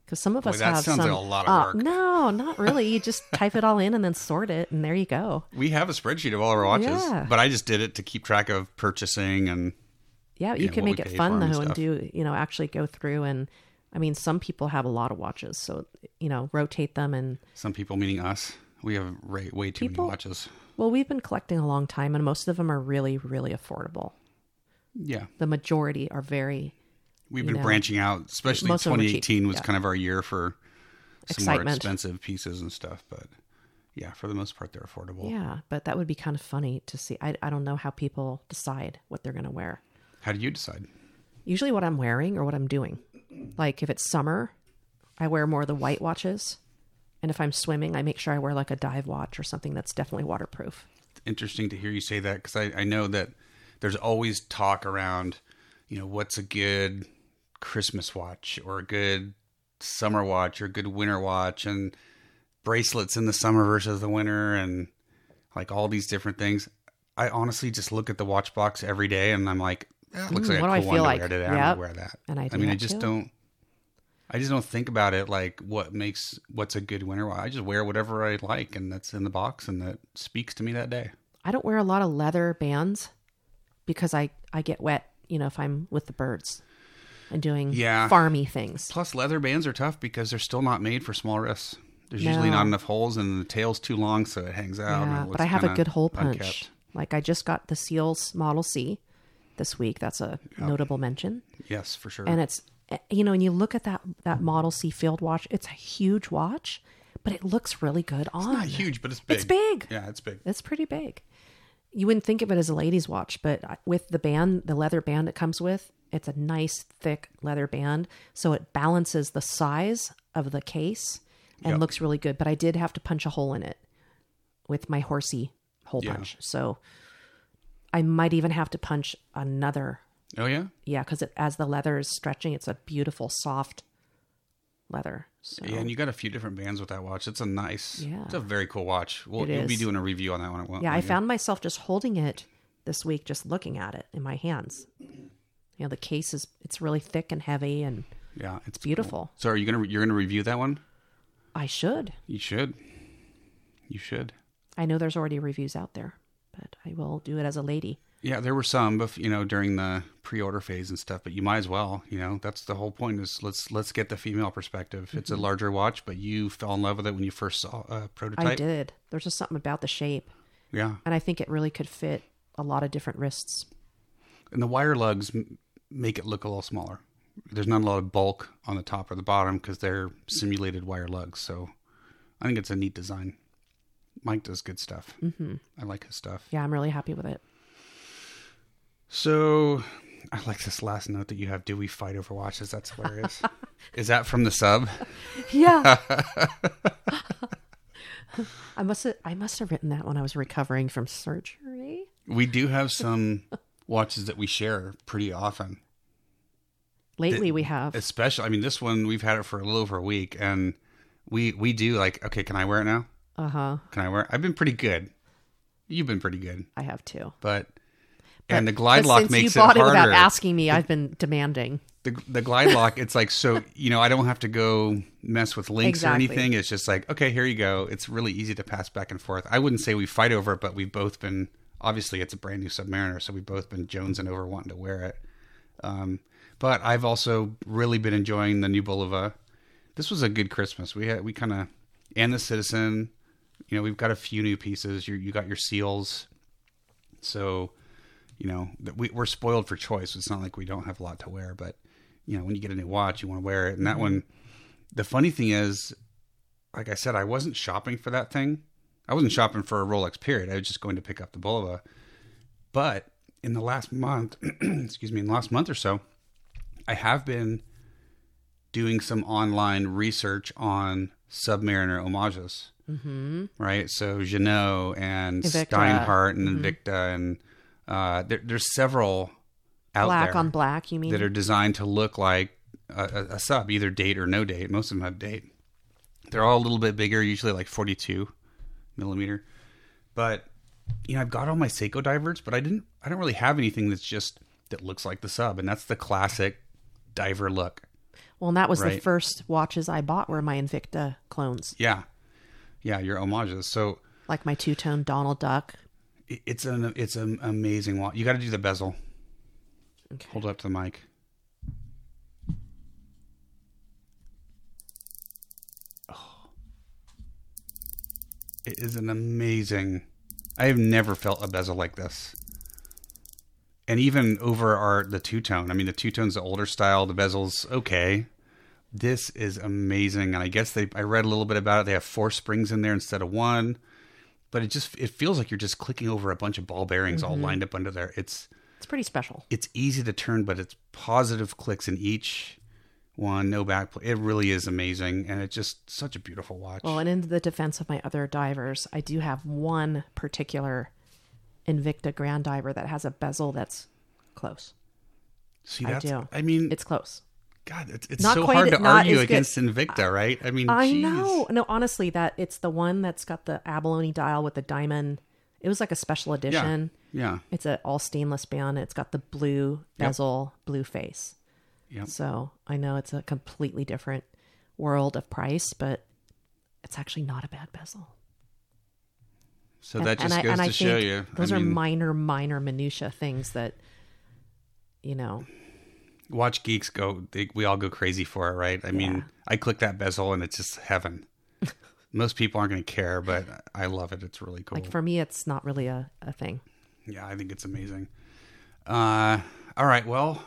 Because some of Boy, us that have sounds some. like a lot of uh, work. no, not really. You just [LAUGHS] type it all in and then sort it, and there you go. we have a spreadsheet of all our watches, Yeah. but I just did it to keep track of purchasing and Yeah, you Yeah, can what make it fun 'em and though, and do you know actually go through and. I mean, some people have a lot of watches, so you know, rotate them and some people, meaning us, we have way, way too People- many watches. Well, we've been collecting a long time, and most of them are really, really affordable. Yeah, The majority are very, we've been know, branching out, especially most of them are cheap, 2018 was yeah. kind of our year for some more expensive pieces and stuff, but yeah, for the most part, they're affordable. Yeah, but that would be kind of funny to see. I, I don't know how people decide what they're going to wear. How do you decide? Usually, what I'm wearing or what I'm doing. Like if it's summer, I wear more of the white watches. And if I'm swimming, I make sure I wear like a dive watch or something that's definitely waterproof. Interesting to hear you say that because I, I know that there's always talk around, you know, what's a good Christmas watch or a good summer watch or a good winter watch and bracelets in the summer versus the winter and like all these different things. I honestly just look at the watch box every day and I'm like, that looks Mm, like a I cool feel one like? to wear today. I'm Yep. gonna wear that. And I I mean, I just too. don't. I just don't think about it like what makes what's a good winter watch. I just wear whatever I like, and that's in the box, and that speaks to me that day. I don't wear a lot of leather bands because I, I get wet, you know, if I'm with the birds and doing Yeah. farmy things. Plus, leather bands are tough because they're still not made for small wrists. There's usually not enough holes, and the tail's too long, so it hangs out. Yeah, but I have a good hole punch. unkept. Like I just got the Seals Model C this week. That's a notable mention. Yes, for sure. And it's you know, when you look at that that Model C field watch, it's a huge watch, but it looks really good on. not huge, but it's big. It's big. Yeah, it's big. It's pretty big. You wouldn't think of it as a lady's watch, but with the band, the leather band it comes with, it's a nice thick leather band, so it balances the size of the case and Yep. looks really good. But I did have to punch a hole in it with my horsey hole Yeah. punch, so I might even have to punch another. Oh yeah, Yeah, because as the leather is stretching, it's a beautiful soft leather. So yeah. And you got a few different bands with that watch. It's a nice. Yeah. It's a very cool watch. We'll, you'll be doing a review on that one. won't Yeah, I found myself just holding it this week, just looking at it in my hands. You know, the case is it's really thick and heavy, and Yeah, it's beautiful. So are you gonna you're gonna review that one? I should. You should. You should. I know there's already reviews out there, but I will do it as a lady. Yeah, there were some, you know, during the pre-order phase and stuff. But you might as well, you know, that's the whole point. Is let's let's get the female perspective. It's Mm-hmm. a larger watch, but you fell in love with it when you first saw a prototype. I did. There's just something about the shape, Yeah, and I think it really could fit a lot of different wrists. and the wire lugs make it look a little smaller. There's not a lot of bulk on the top or the bottom because they're simulated wire lugs. So I think it's a neat design. Mike does good stuff. Mm-hmm. I like his stuff. Yeah, I'm really happy with it. So I like this last note that you have. Do we fight over watches? That's hilarious. [LAUGHS] Is that from the sub? Yeah. [LAUGHS] [LAUGHS] I must have I must have written that when I was recovering from surgery. We do have some watches that we share pretty often. Lately, we have. Especially, I mean, this one we've had it for a little over a week, and we we do like, okay, can I wear it now? Uh huh. Can I wear? it? I've been pretty good. You've been pretty good, I have too. but, and the glide But lock makes you bought it it, harder. without asking me, I've been demanding. the the glide lock, it's like so you know I don't have to go mess with links Exactly. or anything. It's just like okay, here you go. It's really easy to pass back and forth. I wouldn't say we fight over it, but we've both been obviously it's a brand new Submariner, so we've both been jonesing over wanting to wear it. Um, but I've also really been enjoying the new Bulova. This was a good Christmas. We had we kind of and the Citizen. You know, we've got a few new pieces. You you got your seals. So, you know, that we, we're spoiled for choice. It's not like we don't have a lot to wear, but you know, when you get a new watch, you want to wear it. And that one, the funny thing is, like I said, I wasn't shopping for that thing. I wasn't shopping for a Rolex period. I was just going to pick up the Bulova. But in the last month, [CLEARS THROAT] excuse me, in the last month or so, I have been doing some online research on Submariner homages. Mm-hmm. Right. So Janot and Invicta. Steinhart and Invicta and uh, there, there's several out Black there on black, you mean? that are designed to look like a, a, a sub, either date or no date. Most of them have date. They're all a little bit bigger, usually like 42 millimeter. But you know, I've got all my Seiko divers, but I didn't. I don't really have anything that's just that looks like the sub, and that's the classic diver look. well, and that was the first watches I bought were my Invicta clones, Yeah, yeah, your homages. So like my two tone Donald Duck. it's an it's an amazing watch. You got to do the bezel. Okay. Hold up to the mic. It is an amazing. I have never felt a bezel like this. And even over our the two tone. I mean, the two tone's the older style. The bezel's okay, This is amazing, and I guess they. I read a little bit about it. They have four springs in there instead of one, but it just it feels like you're just clicking over a bunch of ball bearings all mm-hmm. lined up under there. It's It's pretty special. it's easy to turn, but it's positive clicks in each one. No back. It really is amazing, and it's just such a beautiful watch. Well, and in the defense of my other divers, I do have one particular Invicta Grand Diver that has a bezel that's close. See, I that's. do. I mean, It's close. God, it's, it's Not so quite- hard to argue as good. against Invicta, right? I mean, I geez. know. No, honestly, that it's the one that's got the abalone dial with the diamond. It was like a special edition. Yeah, It's a all stainless band. It's got the blue bezel, blue face. Yep. So I know it's a completely different world of price, but it's actually not a bad bezel. so that just I, goes to I show think you. those I are mean, minor, minor minutia things that you know. watch geeks go. They, we all go crazy for it, right? I mean, I click that bezel and it's just heaven. [LAUGHS] Most people aren't going to care, but I love it. It's really cool. Like for me, it's not really a, a thing. Yeah, I think it's amazing. Uh, all right. Well,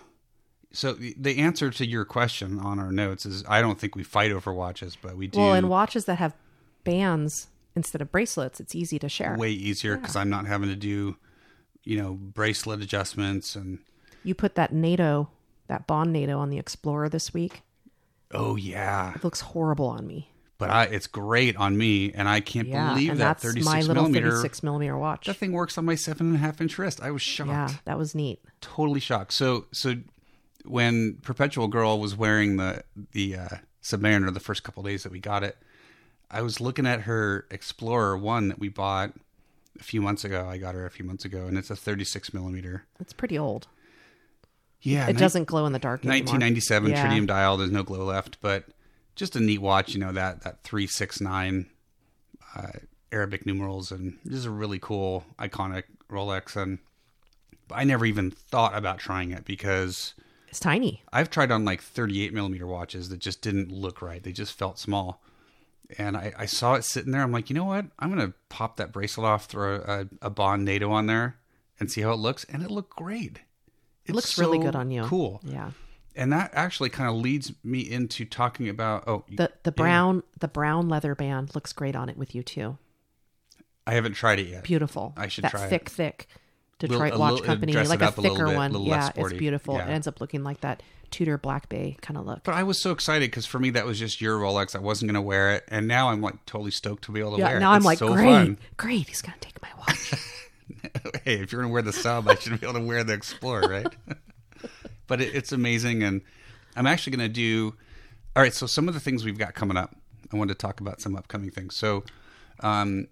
so the- answer to your question on our notes is I don't think we fight over watches, but we do Well, and watches that have bands instead of bracelets, it's easy to share. way easier because I'm not having to do, you know, bracelet adjustments and You put that NATO, that Bond NATO on the Explorer this week. oh yeah, It looks horrible on me. but I it's great on me, and I can't Yeah, believe that that's 36 my little millimeter. 36 millimeter watch. That thing works on my seven and a half inch wrist. I was shocked. Yeah, that was neat. totally shocked. So so when Perpetual Girl was wearing the the uh, Submariner the first couple days that we got it, I was looking at her Explorer one that we bought a few months ago. I got her a few months ago, and it's a 36 millimeter. It's pretty old. Yeah, It nin- doesn't glow in the dark 1997 Yeah. tritium dial. There's no glow left, but just a neat watch. You know that that 369 uh, Arabic numerals, and this is a really cool, iconic Rolex. And I never even thought about trying it because It's tiny. I've tried on like 38 millimeter watches that just didn't look right. They just felt small. And I, I saw it sitting there. I'm like, you know what? I'm going to pop that bracelet off, throw a, a Bond NATO on there, and see how it looks. And it looked great. It looks really good on you. Cool. Yeah. And that actually kind of leads me into talking about. Oh, The the brown the brown leather band looks great on it with you too. I haven't tried it yet. Beautiful. I should that try it. thick, thick Detroit Little- watch little- company, like a up a thicker bit, one. Yeah, it's beautiful. Yeah. It ends up looking like that Tudor Black Bay kind of look. But I was so excited because for me that was just your Rolex. I wasn't going to wear it, and now I'm like totally stoked to be able to wear yeah. it. Now I'm It's like, so great, fun. great. He's gonna take my watch. [LAUGHS] [LAUGHS] hey, if you're gonna wear the sub, I should be able to wear the Explorer, right? [LAUGHS] but it, it's amazing, and I'm actually gonna do. All right, so some of the things we've got coming up. I wanted to talk about some upcoming things. So, um,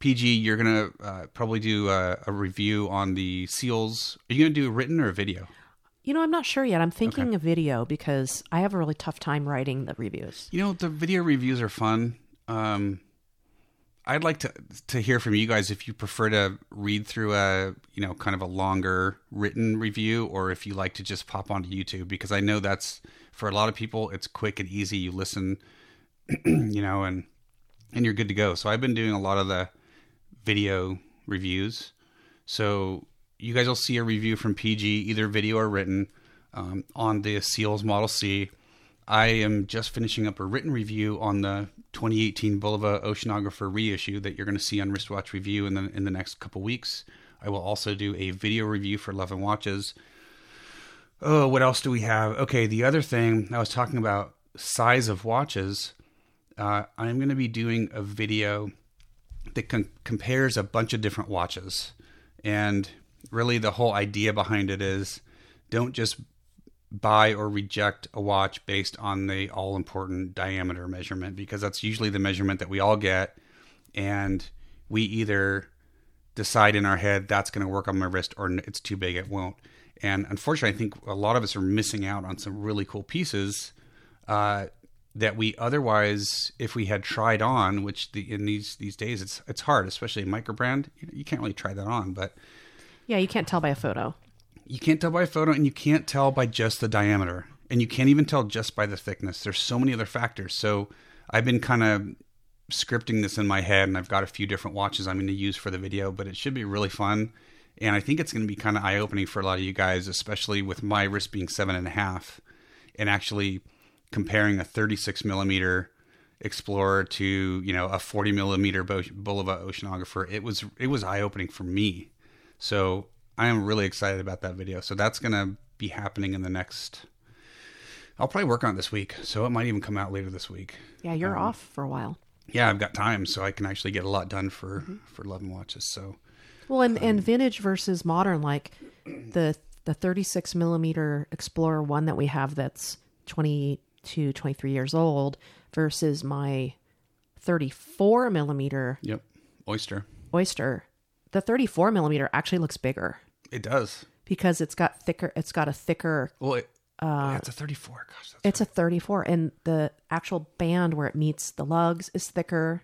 PG, you're gonna uh, probably do a, a review on the seals. Are you gonna do a written or a video? you know, I'm not sure yet. I'm thinking a video because I have a really tough time writing the reviews. You know, the video reviews are fun. Um, I'd like to to hear from you guys if you prefer to read through a you know kind of a longer written review, or if you like to just pop onto YouTube because I know that's for a lot of people it's quick and easy. You listen, [CLEARS THROAT] you know, and and you're good to go. So I've been doing a lot of the video reviews. So you guys will see a review from PG, either video or written, um, on the Seals Model C. I am just finishing up a written review on the 2018 Bulova Oceanographer reissue that you're going to see on Wristwatch Review in the in the next couple weeks. I will also do a video review for Love and Watches. Oh, what else do we have? Okay, the other thing I was talking about size of watches. Uh, I'm going to be doing a video that compares a bunch of different watches. And really, the whole idea behind it is don't just buy or reject a watch based on the all important diameter measurement, because that's usually the measurement that we all get. And we either decide in our head that's going to work on my wrist or it's too big, it won't. And unfortunately, I think a lot of us are missing out on some really cool pieces. Uh, that we otherwise, if we had tried on, which the, in these these days it's it's hard, especially a micro brand, you, you can't really try that on. But Yeah, you can't tell by a photo. you can't tell by a photo, and you can't tell by just the diameter, and you can't even tell just by the thickness. There's so many other factors. So I've been kind of scripting this in my head, and I've got a few different watches I'm going to use for the video, but it should be really fun. And I think it's going to be kind of eye opening for a lot of you guys, especially with my wrist being seven and a half, and actually comparing a 36 millimeter Explorer to you know a 40 millimeter Bulova Oceanographer. It was it was eye opening for me. So I am really excited about that video. So that's gonna be happening in the next. I'll probably work on it this week, so it might even come out later this week. Yeah, you're um, off for a while. Yeah, I've got time, so I can actually get a lot done for mm-hmm. for Love and Watches. So Well, and, and um, vintage versus modern, like the the 36 millimeter Explorer one that we have that's 22, 23 years old versus my 34 millimeter yep, Oyster. Oyster. The 34 millimeter actually looks bigger It does. because it's got thicker. It's got a thicker. Well, it, yeah, it's a 34. Gosh, that's It's a 34, and the actual band where it meets the lugs is thicker.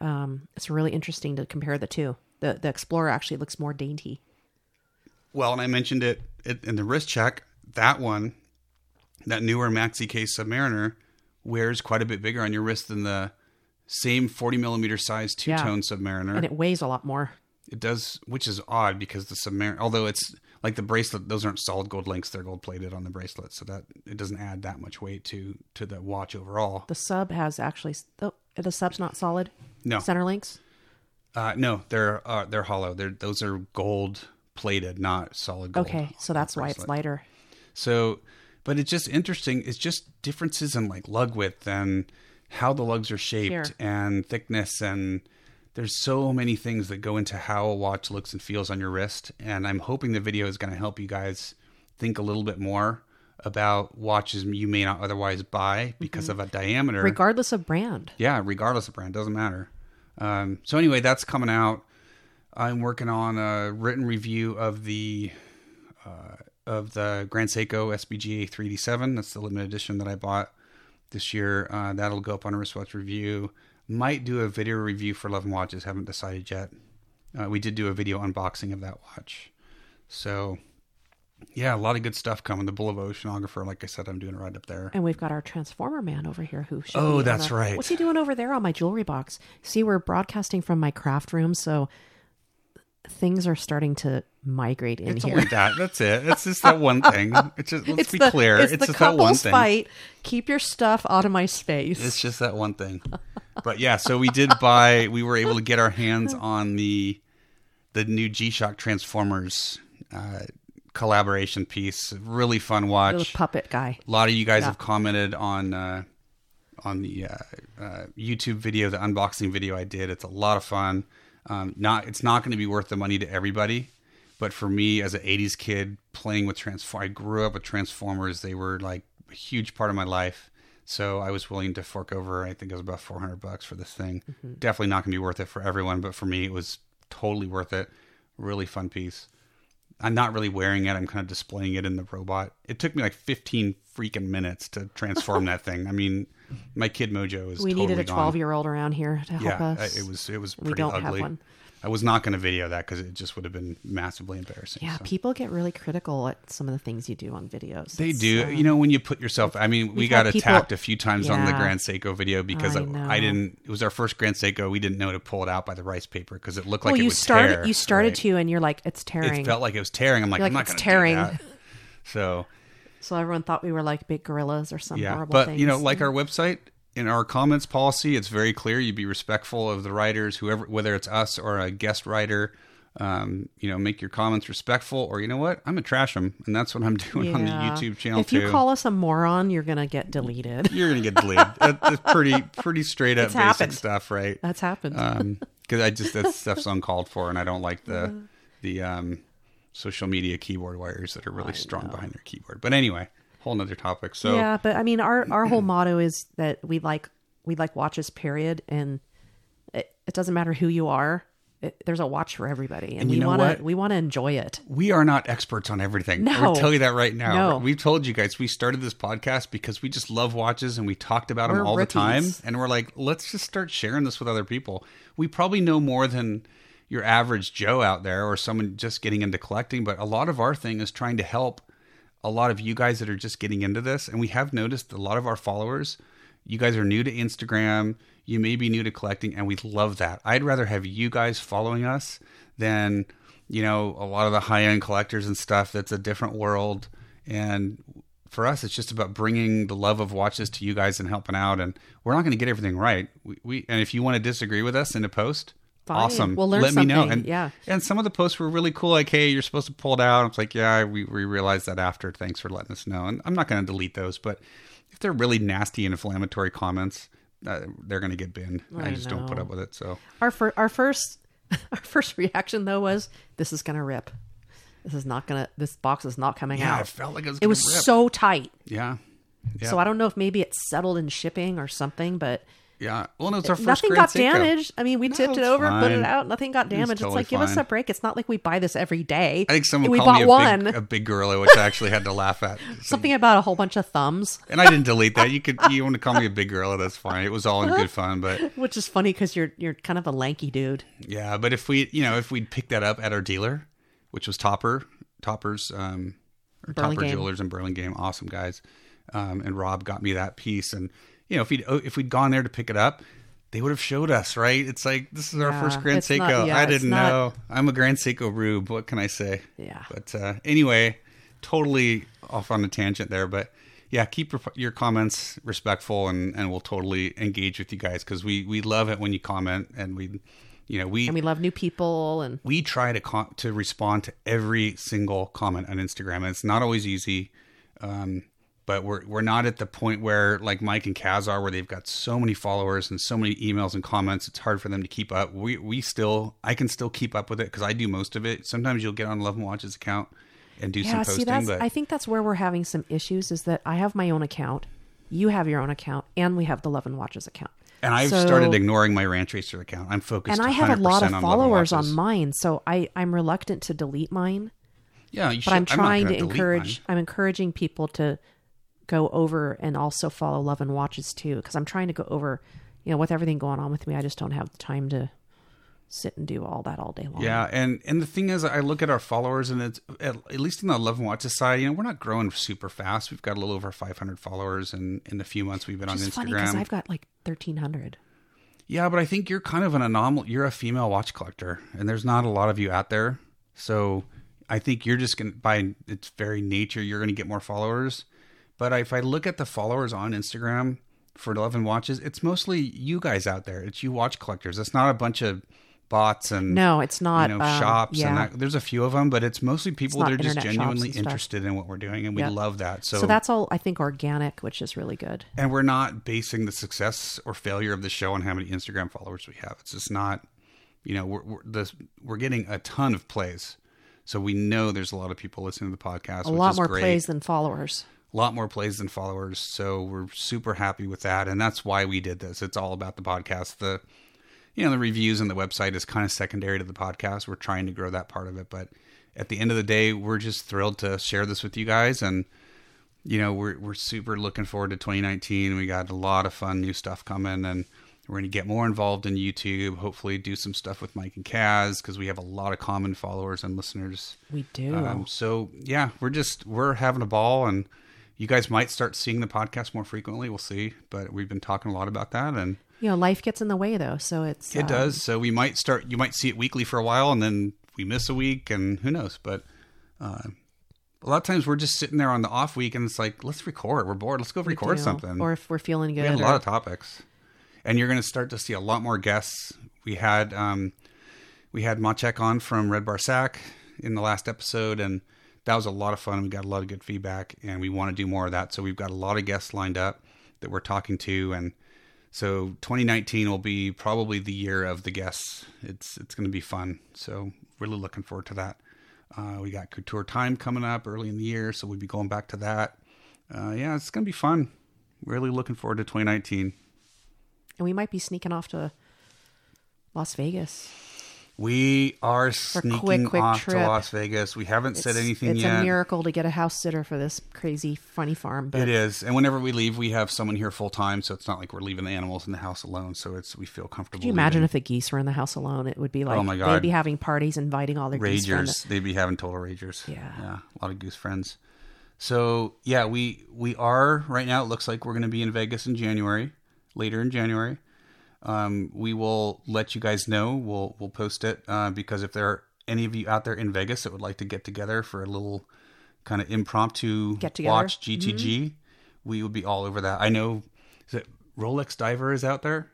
Um, it's really interesting to compare the two. The the Explorer actually looks more dainty. Well, and I mentioned it it- in the wrist check. That one, that newer Maxi Case Submariner, wears quite a bit bigger on your wrist than the same 40 millimeter size two tone Submariner. and it weighs a lot more. It does, which is odd because the Submariner, although it's like the bracelet, those aren't solid gold links; they're gold plated on the bracelet, so that it doesn't add that much weight to to the watch overall. The sub has actually the the sub's not solid. No. center links. Uh, no, they're uh, they're hollow. They're those are gold plated, not solid gold. Okay, so that's why it's lighter. So, but it's just interesting. It's just differences in like lug width and how the lugs are shaped Here. and thickness and there's so many things that go into how a watch looks and feels on your wrist. And I'm hoping the video is going to help you guys think a little bit more about watches you may not otherwise buy because of a diameter. Regardless of brand. Yeah, regardless of brand, doesn't matter. Um, so anyway, that's coming out. I'm working on a written review of the uh, of the Grand Seiko SBGA 3D7. That's the limited edition that I bought this year. Uh, that'll go up on a wristwatch review. Might do a video review for Love and Watches. Haven't decided yet. Uh, we did do a video unboxing of that watch. So yeah, a lot of good stuff coming. The Bulova Oceanographer, like I said, I'm doing right up there. And we've got our transformer man over here who Oh, that's right. What's he doing over there on my jewelry box? See, we're broadcasting from my craft room, so things are starting to migrate in It's here. only that. That's it. It's just that one [LAUGHS] thing. It's just let's it's be the, clear. It's, It's, the just that one thing. fight. Keep your stuff out of my space. It's just that one thing. But yeah, so we did buy. We were able to get our hands [LAUGHS] on the the new G Shock Transformers uh, collaboration piece. Really fun watch. puppet guy. A lot of you guys have commented on uh, on the uh, uh, YouTube video, the unboxing video I did. It's a lot of fun. Um, not it's not going to be worth the money to everybody, but for me as an '80s kid playing with Transform, I grew up with Transformers. They were like a huge part of my life. So I was willing to fork over. I think it was about 400 bucks for this thing. Definitely not going to be worth it for everyone, but for me, it was totally worth it. Really fun piece. I'm not really wearing it. I'm kind of displaying it in the robot. It took me like 15 freaking minutes to transform [LAUGHS] that thing. I mean, my kid mojo is We totally needed a 12 year old around here to help Yeah, us. It was it was pretty We don't have ugly. one. I was not going to video that because it just would have been massively embarrassing. yeah, so. people get really critical at some of the things you do on videos. They It's, do. uh, you know, when you put yourself, I mean, we got people- attacked a few times on the Grand Seiko video because I I. I didn't, it was our first Grand Seiko. We didn't know to pull it out by the rice paper because it looked well, like it you started. tear, you started right? to, and you're like, it's tearing. It felt like it was tearing. I'm like, You're I'm not going to tearing. that. So, so everyone thought we were like big gorillas or some yeah. horrible But, things. you know, like our website, in our comments policy, it's very clear. You be respectful of the writers, whoever, whether it's us or a guest writer. Um, you know, make your comments respectful, or you know what, I'm gonna trash them, and that's what I'm [LAUGHS] doing on the YouTube channel If too. you call us a moron, you're gonna get deleted. You're gonna get deleted. [LAUGHS] It's pretty, pretty straight up It's basic happened. stuff, right? That's happened. Um, because I just that [LAUGHS] stuff's uncalled for, and I don't like the the um social media keyboard warriors that are really strong behind their keyboard. But anyway, whole nother topic. So yeah, but I mean, our our whole motto is that we like we like watches. Period, and it, it doesn't matter who you are. It, there's a watch for everybody, and, you we know want to we want to enjoy it. we are not experts on everything. No. I'll tell you that right now. No. We've told you guys we started this podcast because we just love watches and we talked about them We're all the time. And we're like, let's just start sharing this with other people. We probably know more than your average Joe out there or someone just getting into collecting, but a lot of our thing is trying to help a lot of you guys that are just getting into this. And we have noticed a lot of our followers, you guys are new to Instagram, you may be new to collecting, and we love that. I'd rather have you guys following us than, you know, a lot of the high end collectors and stuff that's a different world. And for us, it's just about bringing the love of watches to you guys and helping out. And we're not going to get everything right. We, we and if you want to disagree with us in a post, Fine. awesome. We'll learn Let me know. And Yeah. and some of the posts were really cool. Like, hey, you're supposed to pull it out. It's like, yeah, we we realized that after. Thanks for letting us know. And I'm not going to delete those, but if they're really nasty and inflammatory comments, uh, they're going to get binned. I, I just don't put up with it. So Our fir- our first [LAUGHS] our first reaction though was this is gonna rip. This is not gonna. This box is not coming yeah, out. it felt like it was. it was rip. so tight. yeah. Yeah. So I don't know if maybe it settled in shipping or something, but yeah. Well, no, it's our first nothing got damaged. I mean, we tipped it it's over, put it out, nothing got damaged. It's, totally like give us a break. It's not like we buy this every day. I think someone we called bought me a one. big, a big gorilla, [LAUGHS] which I actually had to laugh at. Something about a whole bunch of thumbs, And I didn't delete that. You could, you want to call me a big gorilla? That's fine. It was all in good fun, but [LAUGHS] which is funny because you're you're kind of a lanky dude. yeah. But if we, you know, if we'd picked that up at our dealer, which was Topper, Toppers, um, Topper Jewelers in Burlingame, awesome guys. Um, and Rob got me that piece, and you know, if we'd if we'd gone there to pick it up. They would have showed us, right? It's like this is our first Grand it's not- Seiko. yeah, I didn't not- know. I'm a Grand Seiko rube. What can I say? Yeah. But uh, anyway, totally off on a tangent there. But yeah, keep your, your comments respectful, and, and we'll totally engage with you guys because we we love it when you comment, and we, you know, we And we love new people, and we try to com- to respond to every single comment on Instagram. And it's not always easy, um, but we're we're not at the point where like Mike and Kaz are, where they've got so many followers and so many emails and comments. It's hard for them to keep up. We we still I can still keep up with it because I do most of it. Sometimes you'll get on Love and Watches account and do some posting, See, that's but I think that's where we're having some issues. Is that I have my own account, you have your own account, and we have the Love and Watches account. and I've So- started ignoring my Ranch Racer account. I'm focused, and I have a lot of on followers on mine, so I I'm reluctant to delete mine. Yeah, you But should, I'm trying gonna to encourage. mine. I'm encouraging people to go over and also follow Love and Watches too, because I'm trying to go over. You know, with everything going on with me, I just don't have the time to sit and do all that all day long. Yeah, and and the thing is, I look at our followers, and it's at, at least in the Love and Watches side, you know, we're not growing super fast. We've got a little over 500 followers, in in the few months we've been Which on Instagram. I've got like 1,300. Yeah, but I think you're kind of an anomaly. You're a female watch collector, and there's not a lot of you out there. So I think you're just gonna, by its very nature, you're gonna get more followers. But if I look at the followers on Instagram for Love and Watches, it's mostly you guys out there. It's you watch collectors. It's not a bunch of bots and No, it's not. you know um, shops yeah. and that, there's a few of them, but it's mostly people not that are just genuinely interested in what we're doing, and we Yep. love that. So, So that's all I think organic, which is really good. and we're not basing the success or failure of the show on how many Instagram followers we have. It's just not, you know, we're we're, this, we're getting a ton of plays, so we know there's a lot of people listening to the podcast. A lot more great. plays than followers. A lot more plays than followers. So we're super happy with that, and that's why we did this. It's all about the podcast. The you know the reviews and the website is kind of secondary to the podcast. We're trying to grow that part of it, but at the end of the day, we're just thrilled to share this with you guys, and you know we're we're super looking forward to 2019. We got a lot of fun new stuff coming, and we're going to get more involved in YouTube. Hopefully, do some stuff with Mike and Kaz because we have a lot of common followers and listeners. We do. Um, so yeah, we're just we're having a ball, and you guys might start seeing the podcast more frequently. We'll see, but we've been talking a lot about that, and you know, life gets in the way though, so it's it um, does. So we might start. You might see it weekly for a while, and then we miss a week, and who knows? But uh, a lot of times we're just sitting there on the off week, and it's like let's record. We're bored. Let's go record something. Or if we're feeling good, we had a or- lot of topics, and you're going to start to see a lot more guests. We had um, we had Machek on from Red Bar Sack in the last episode, and that was a lot of fun. We got a lot of good feedback, and we want to do more of that. So we've got a lot of guests lined up that we're talking to, and so 2019 will be probably the year of the guests. It's it's going to be fun. So really looking forward to that. Uh, we got Couture Time coming up early in the year, so we'll be going back to that. Uh, yeah, it's going to be fun. Really looking forward to 2019. and we might be sneaking off to Las Vegas. We are sneaking quick, quick off to. Las Vegas. We haven't said anything it's yet. It's a miracle to get a house sitter for this crazy funny farm, but It is, and whenever we leave, we have someone here full time, so it's not like we're leaving the animals in the house alone. So it's we feel comfortable. Could you imagine if the geese were in the house alone? It would be like Oh my God. they'd be having parties, inviting all their ragers? They'd be having total ragers. Yeah. yeah, a lot of goose friends. So yeah, we we are right now. It looks like we're going to be in Vegas in January, later in January. Um, we will let you guys know. We'll we'll post it uh, because if there are any of you out there in Vegas that would like to get together for a little kind of impromptu Get together. watch GTG, we would be all over that. I know is it Rolex Diver is out there.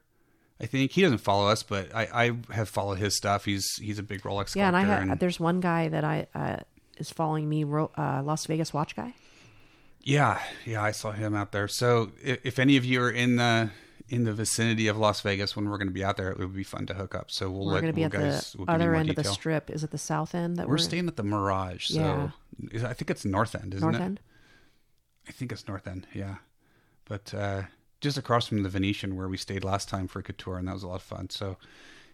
I think he doesn't follow us, but I, I have followed his stuff. He's he's a big Rolex Yeah, and I collector. ha- there's one guy that I uh, is following me, Ro- uh, Las Vegas Watch guy. Yeah, yeah, I saw him out there. So if, if any of you are in the in the vicinity of Las Vegas when we're going to be out there, it would be fun to hook up. So we'll We're let going to be we'll at guys, the we'll other end of the strip. Is it the south end that We're we're, staying at the Mirage. So Yeah. I think it's North End, isn't north it? North end? I think it's North End. Yeah, but uh, just across from the Venetian where we stayed last time for a Couture, and that was a lot of fun. So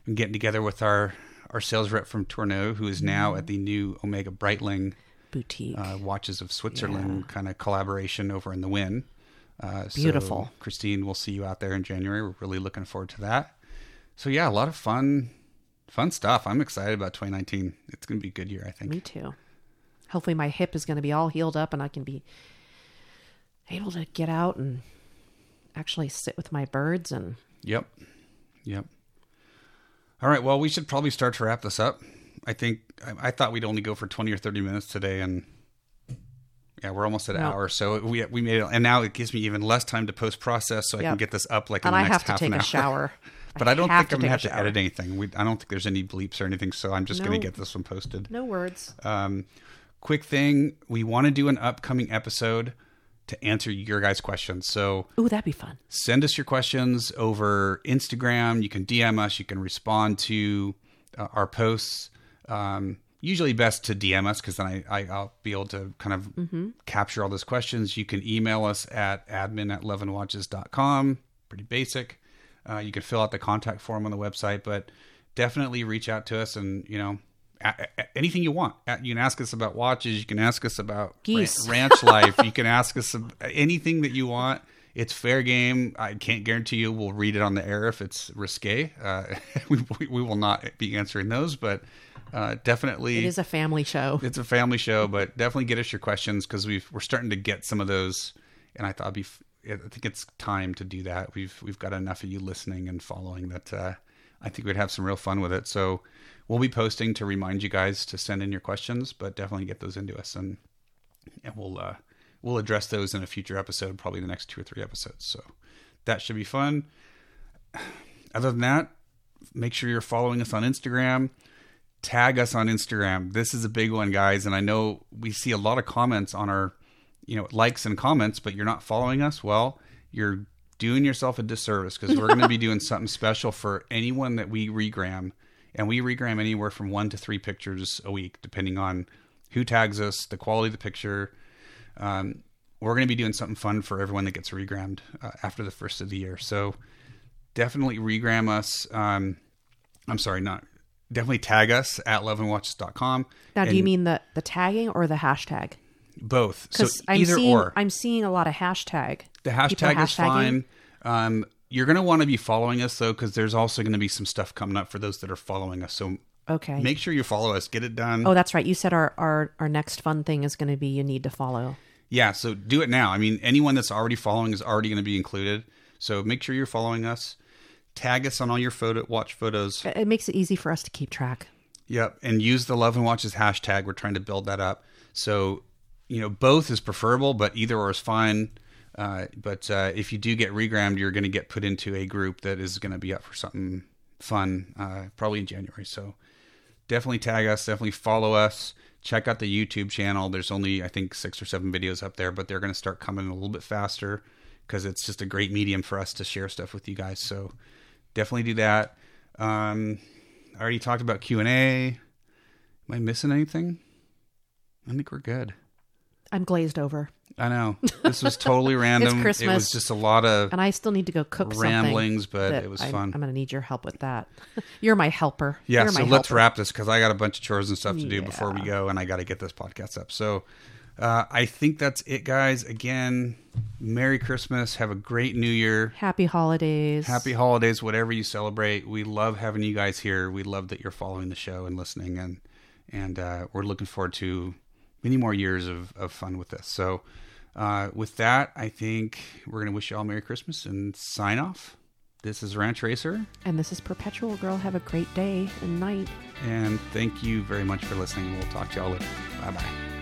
I'm getting together with our our sales rep from Tourneau, who is now Mm. at the new Omega Breitling Boutique. uh, Watches of Switzerland kind of collaboration over in the Wynn. Uh, so Beautiful. Christine, we'll see you out there in January. We're really looking forward to that. So yeah, a lot of fun, fun stuff. I'm excited about 2019. It's going to be a good year, I think. Me too. Hopefully, my hip is going to be all healed up and I can be able to get out and actually sit with my birds. And Yep. Yep. All right. Well, we should probably start to wrap this up. I think I, I thought we'd only go for 20 or 30 minutes today, and yeah, we're almost at an No. hour. So we we made it, and now it gives me even less time to post process, so I can get this up like in and the I next have to half take an a hour. shower. [LAUGHS] But I don't think I'm gonna have to edit anything. We, I don't think there's any bleeps or anything, so I'm just gonna get this one posted. No words. Um, quick thing: we want to do an upcoming episode to answer your guys' questions. So Ooh, that'd be fun. send us your questions over Instagram. You can DM us. You can respond to uh, our posts. Um, usually best to DM us because then I, I, I'll be able to kind of capture all those questions. You can email us at admin at loveandwatches.com. Pretty basic. Uh, you can fill out the contact form on the website, but definitely reach out to us and, you know, a- a- anything you want. You can ask us about watches. You can ask us about Geese. [LAUGHS] ranch life. You can ask us anything that you want. It's fair game. I can't guarantee you we'll read it on the air if it's risque. Uh, [LAUGHS] we, we will not be answering those, but uh, definitely It is a family show. it's a family show, but definitely get us your questions because we've we're starting to get some of those, and I thought be I think it's time to do that. We've we've got enough of you listening and following that. Uh, I think we'd have some real fun with it. So we'll be posting to remind you guys to send in your questions, but definitely get those into us, and and we'll uh, we'll address those in a future episode, probably the next two or three episodes. So that should be fun. [SIGHS] Other than that, make sure you're following us on Instagram tag us on Instagram. This is a big one, guys, and I know we see a lot of comments on our, you know, likes and comments, but you're not following us. Well, you're doing yourself a disservice because we're going to be doing [LAUGHS] something special for anyone that we regram, and we regram anywhere from one to three pictures a week, depending on who tags us, the quality of the picture. Um, we're going to be doing something fun for everyone that gets regrammed uh, after the first of the year. So definitely regram us. Um, I'm sorry, not definitely tag us at loveandwatches.com. Now, do you mean the the tagging or the hashtag? both? So I'm either seeing or. I'm seeing a lot of hashtag. The hashtag is fine. Um, you're going to want to be following us though, because there's also going to be some stuff coming up for those that are following us. So Okay. make sure you follow us. Get it done. oh, that's right. You said our our our next fun thing is going to be you need to follow. Yeah, so do it now. I mean, anyone that's already following is already going to be included. So make sure you're following us. Tag us on all your photo watch photos. It makes it easy for us to keep track. Yep, and use the Love and Watches hashtag. We're trying to build that up. So, you know, both is preferable, but either or is fine. Uh, but uh, if you do get regrammed, you're going to get put into a group that is going to be up for something fun, uh, probably in January. So, definitely tag us. Definitely follow us. Check out the YouTube channel. There's only I think six or seven videos up there, but they're going to start coming a little bit faster because it's just a great medium for us to share stuff with you guys. So, definitely do that. Um, I already talked about Q and A. Am I missing anything? I think we're good. I'm glazed over, I know this was totally [LAUGHS] random. It was just a lot of and I still need to go cook ramblings, but it was I'm, fun. I'm going to need your help with that. [LAUGHS] You're my helper. yeah, You're so let's helper. wrap this because I got a bunch of chores and stuff to do before we go, and I got to get this podcast up. So uh, I think that's it, guys. Again, Merry Christmas. Have a great New Year. Happy holidays. Happy holidays, whatever you celebrate. We love having you guys here. We love that you're following the show and listening, and and uh, we're looking forward to many more years of, of fun with this. So, uh, with that, I think we're going to wish you all Merry Christmas and sign off. This is Ranch Racer, And this is Perpetual Girl. Have a great day and night. and thank you very much for listening. We'll talk to y'all later. Bye bye.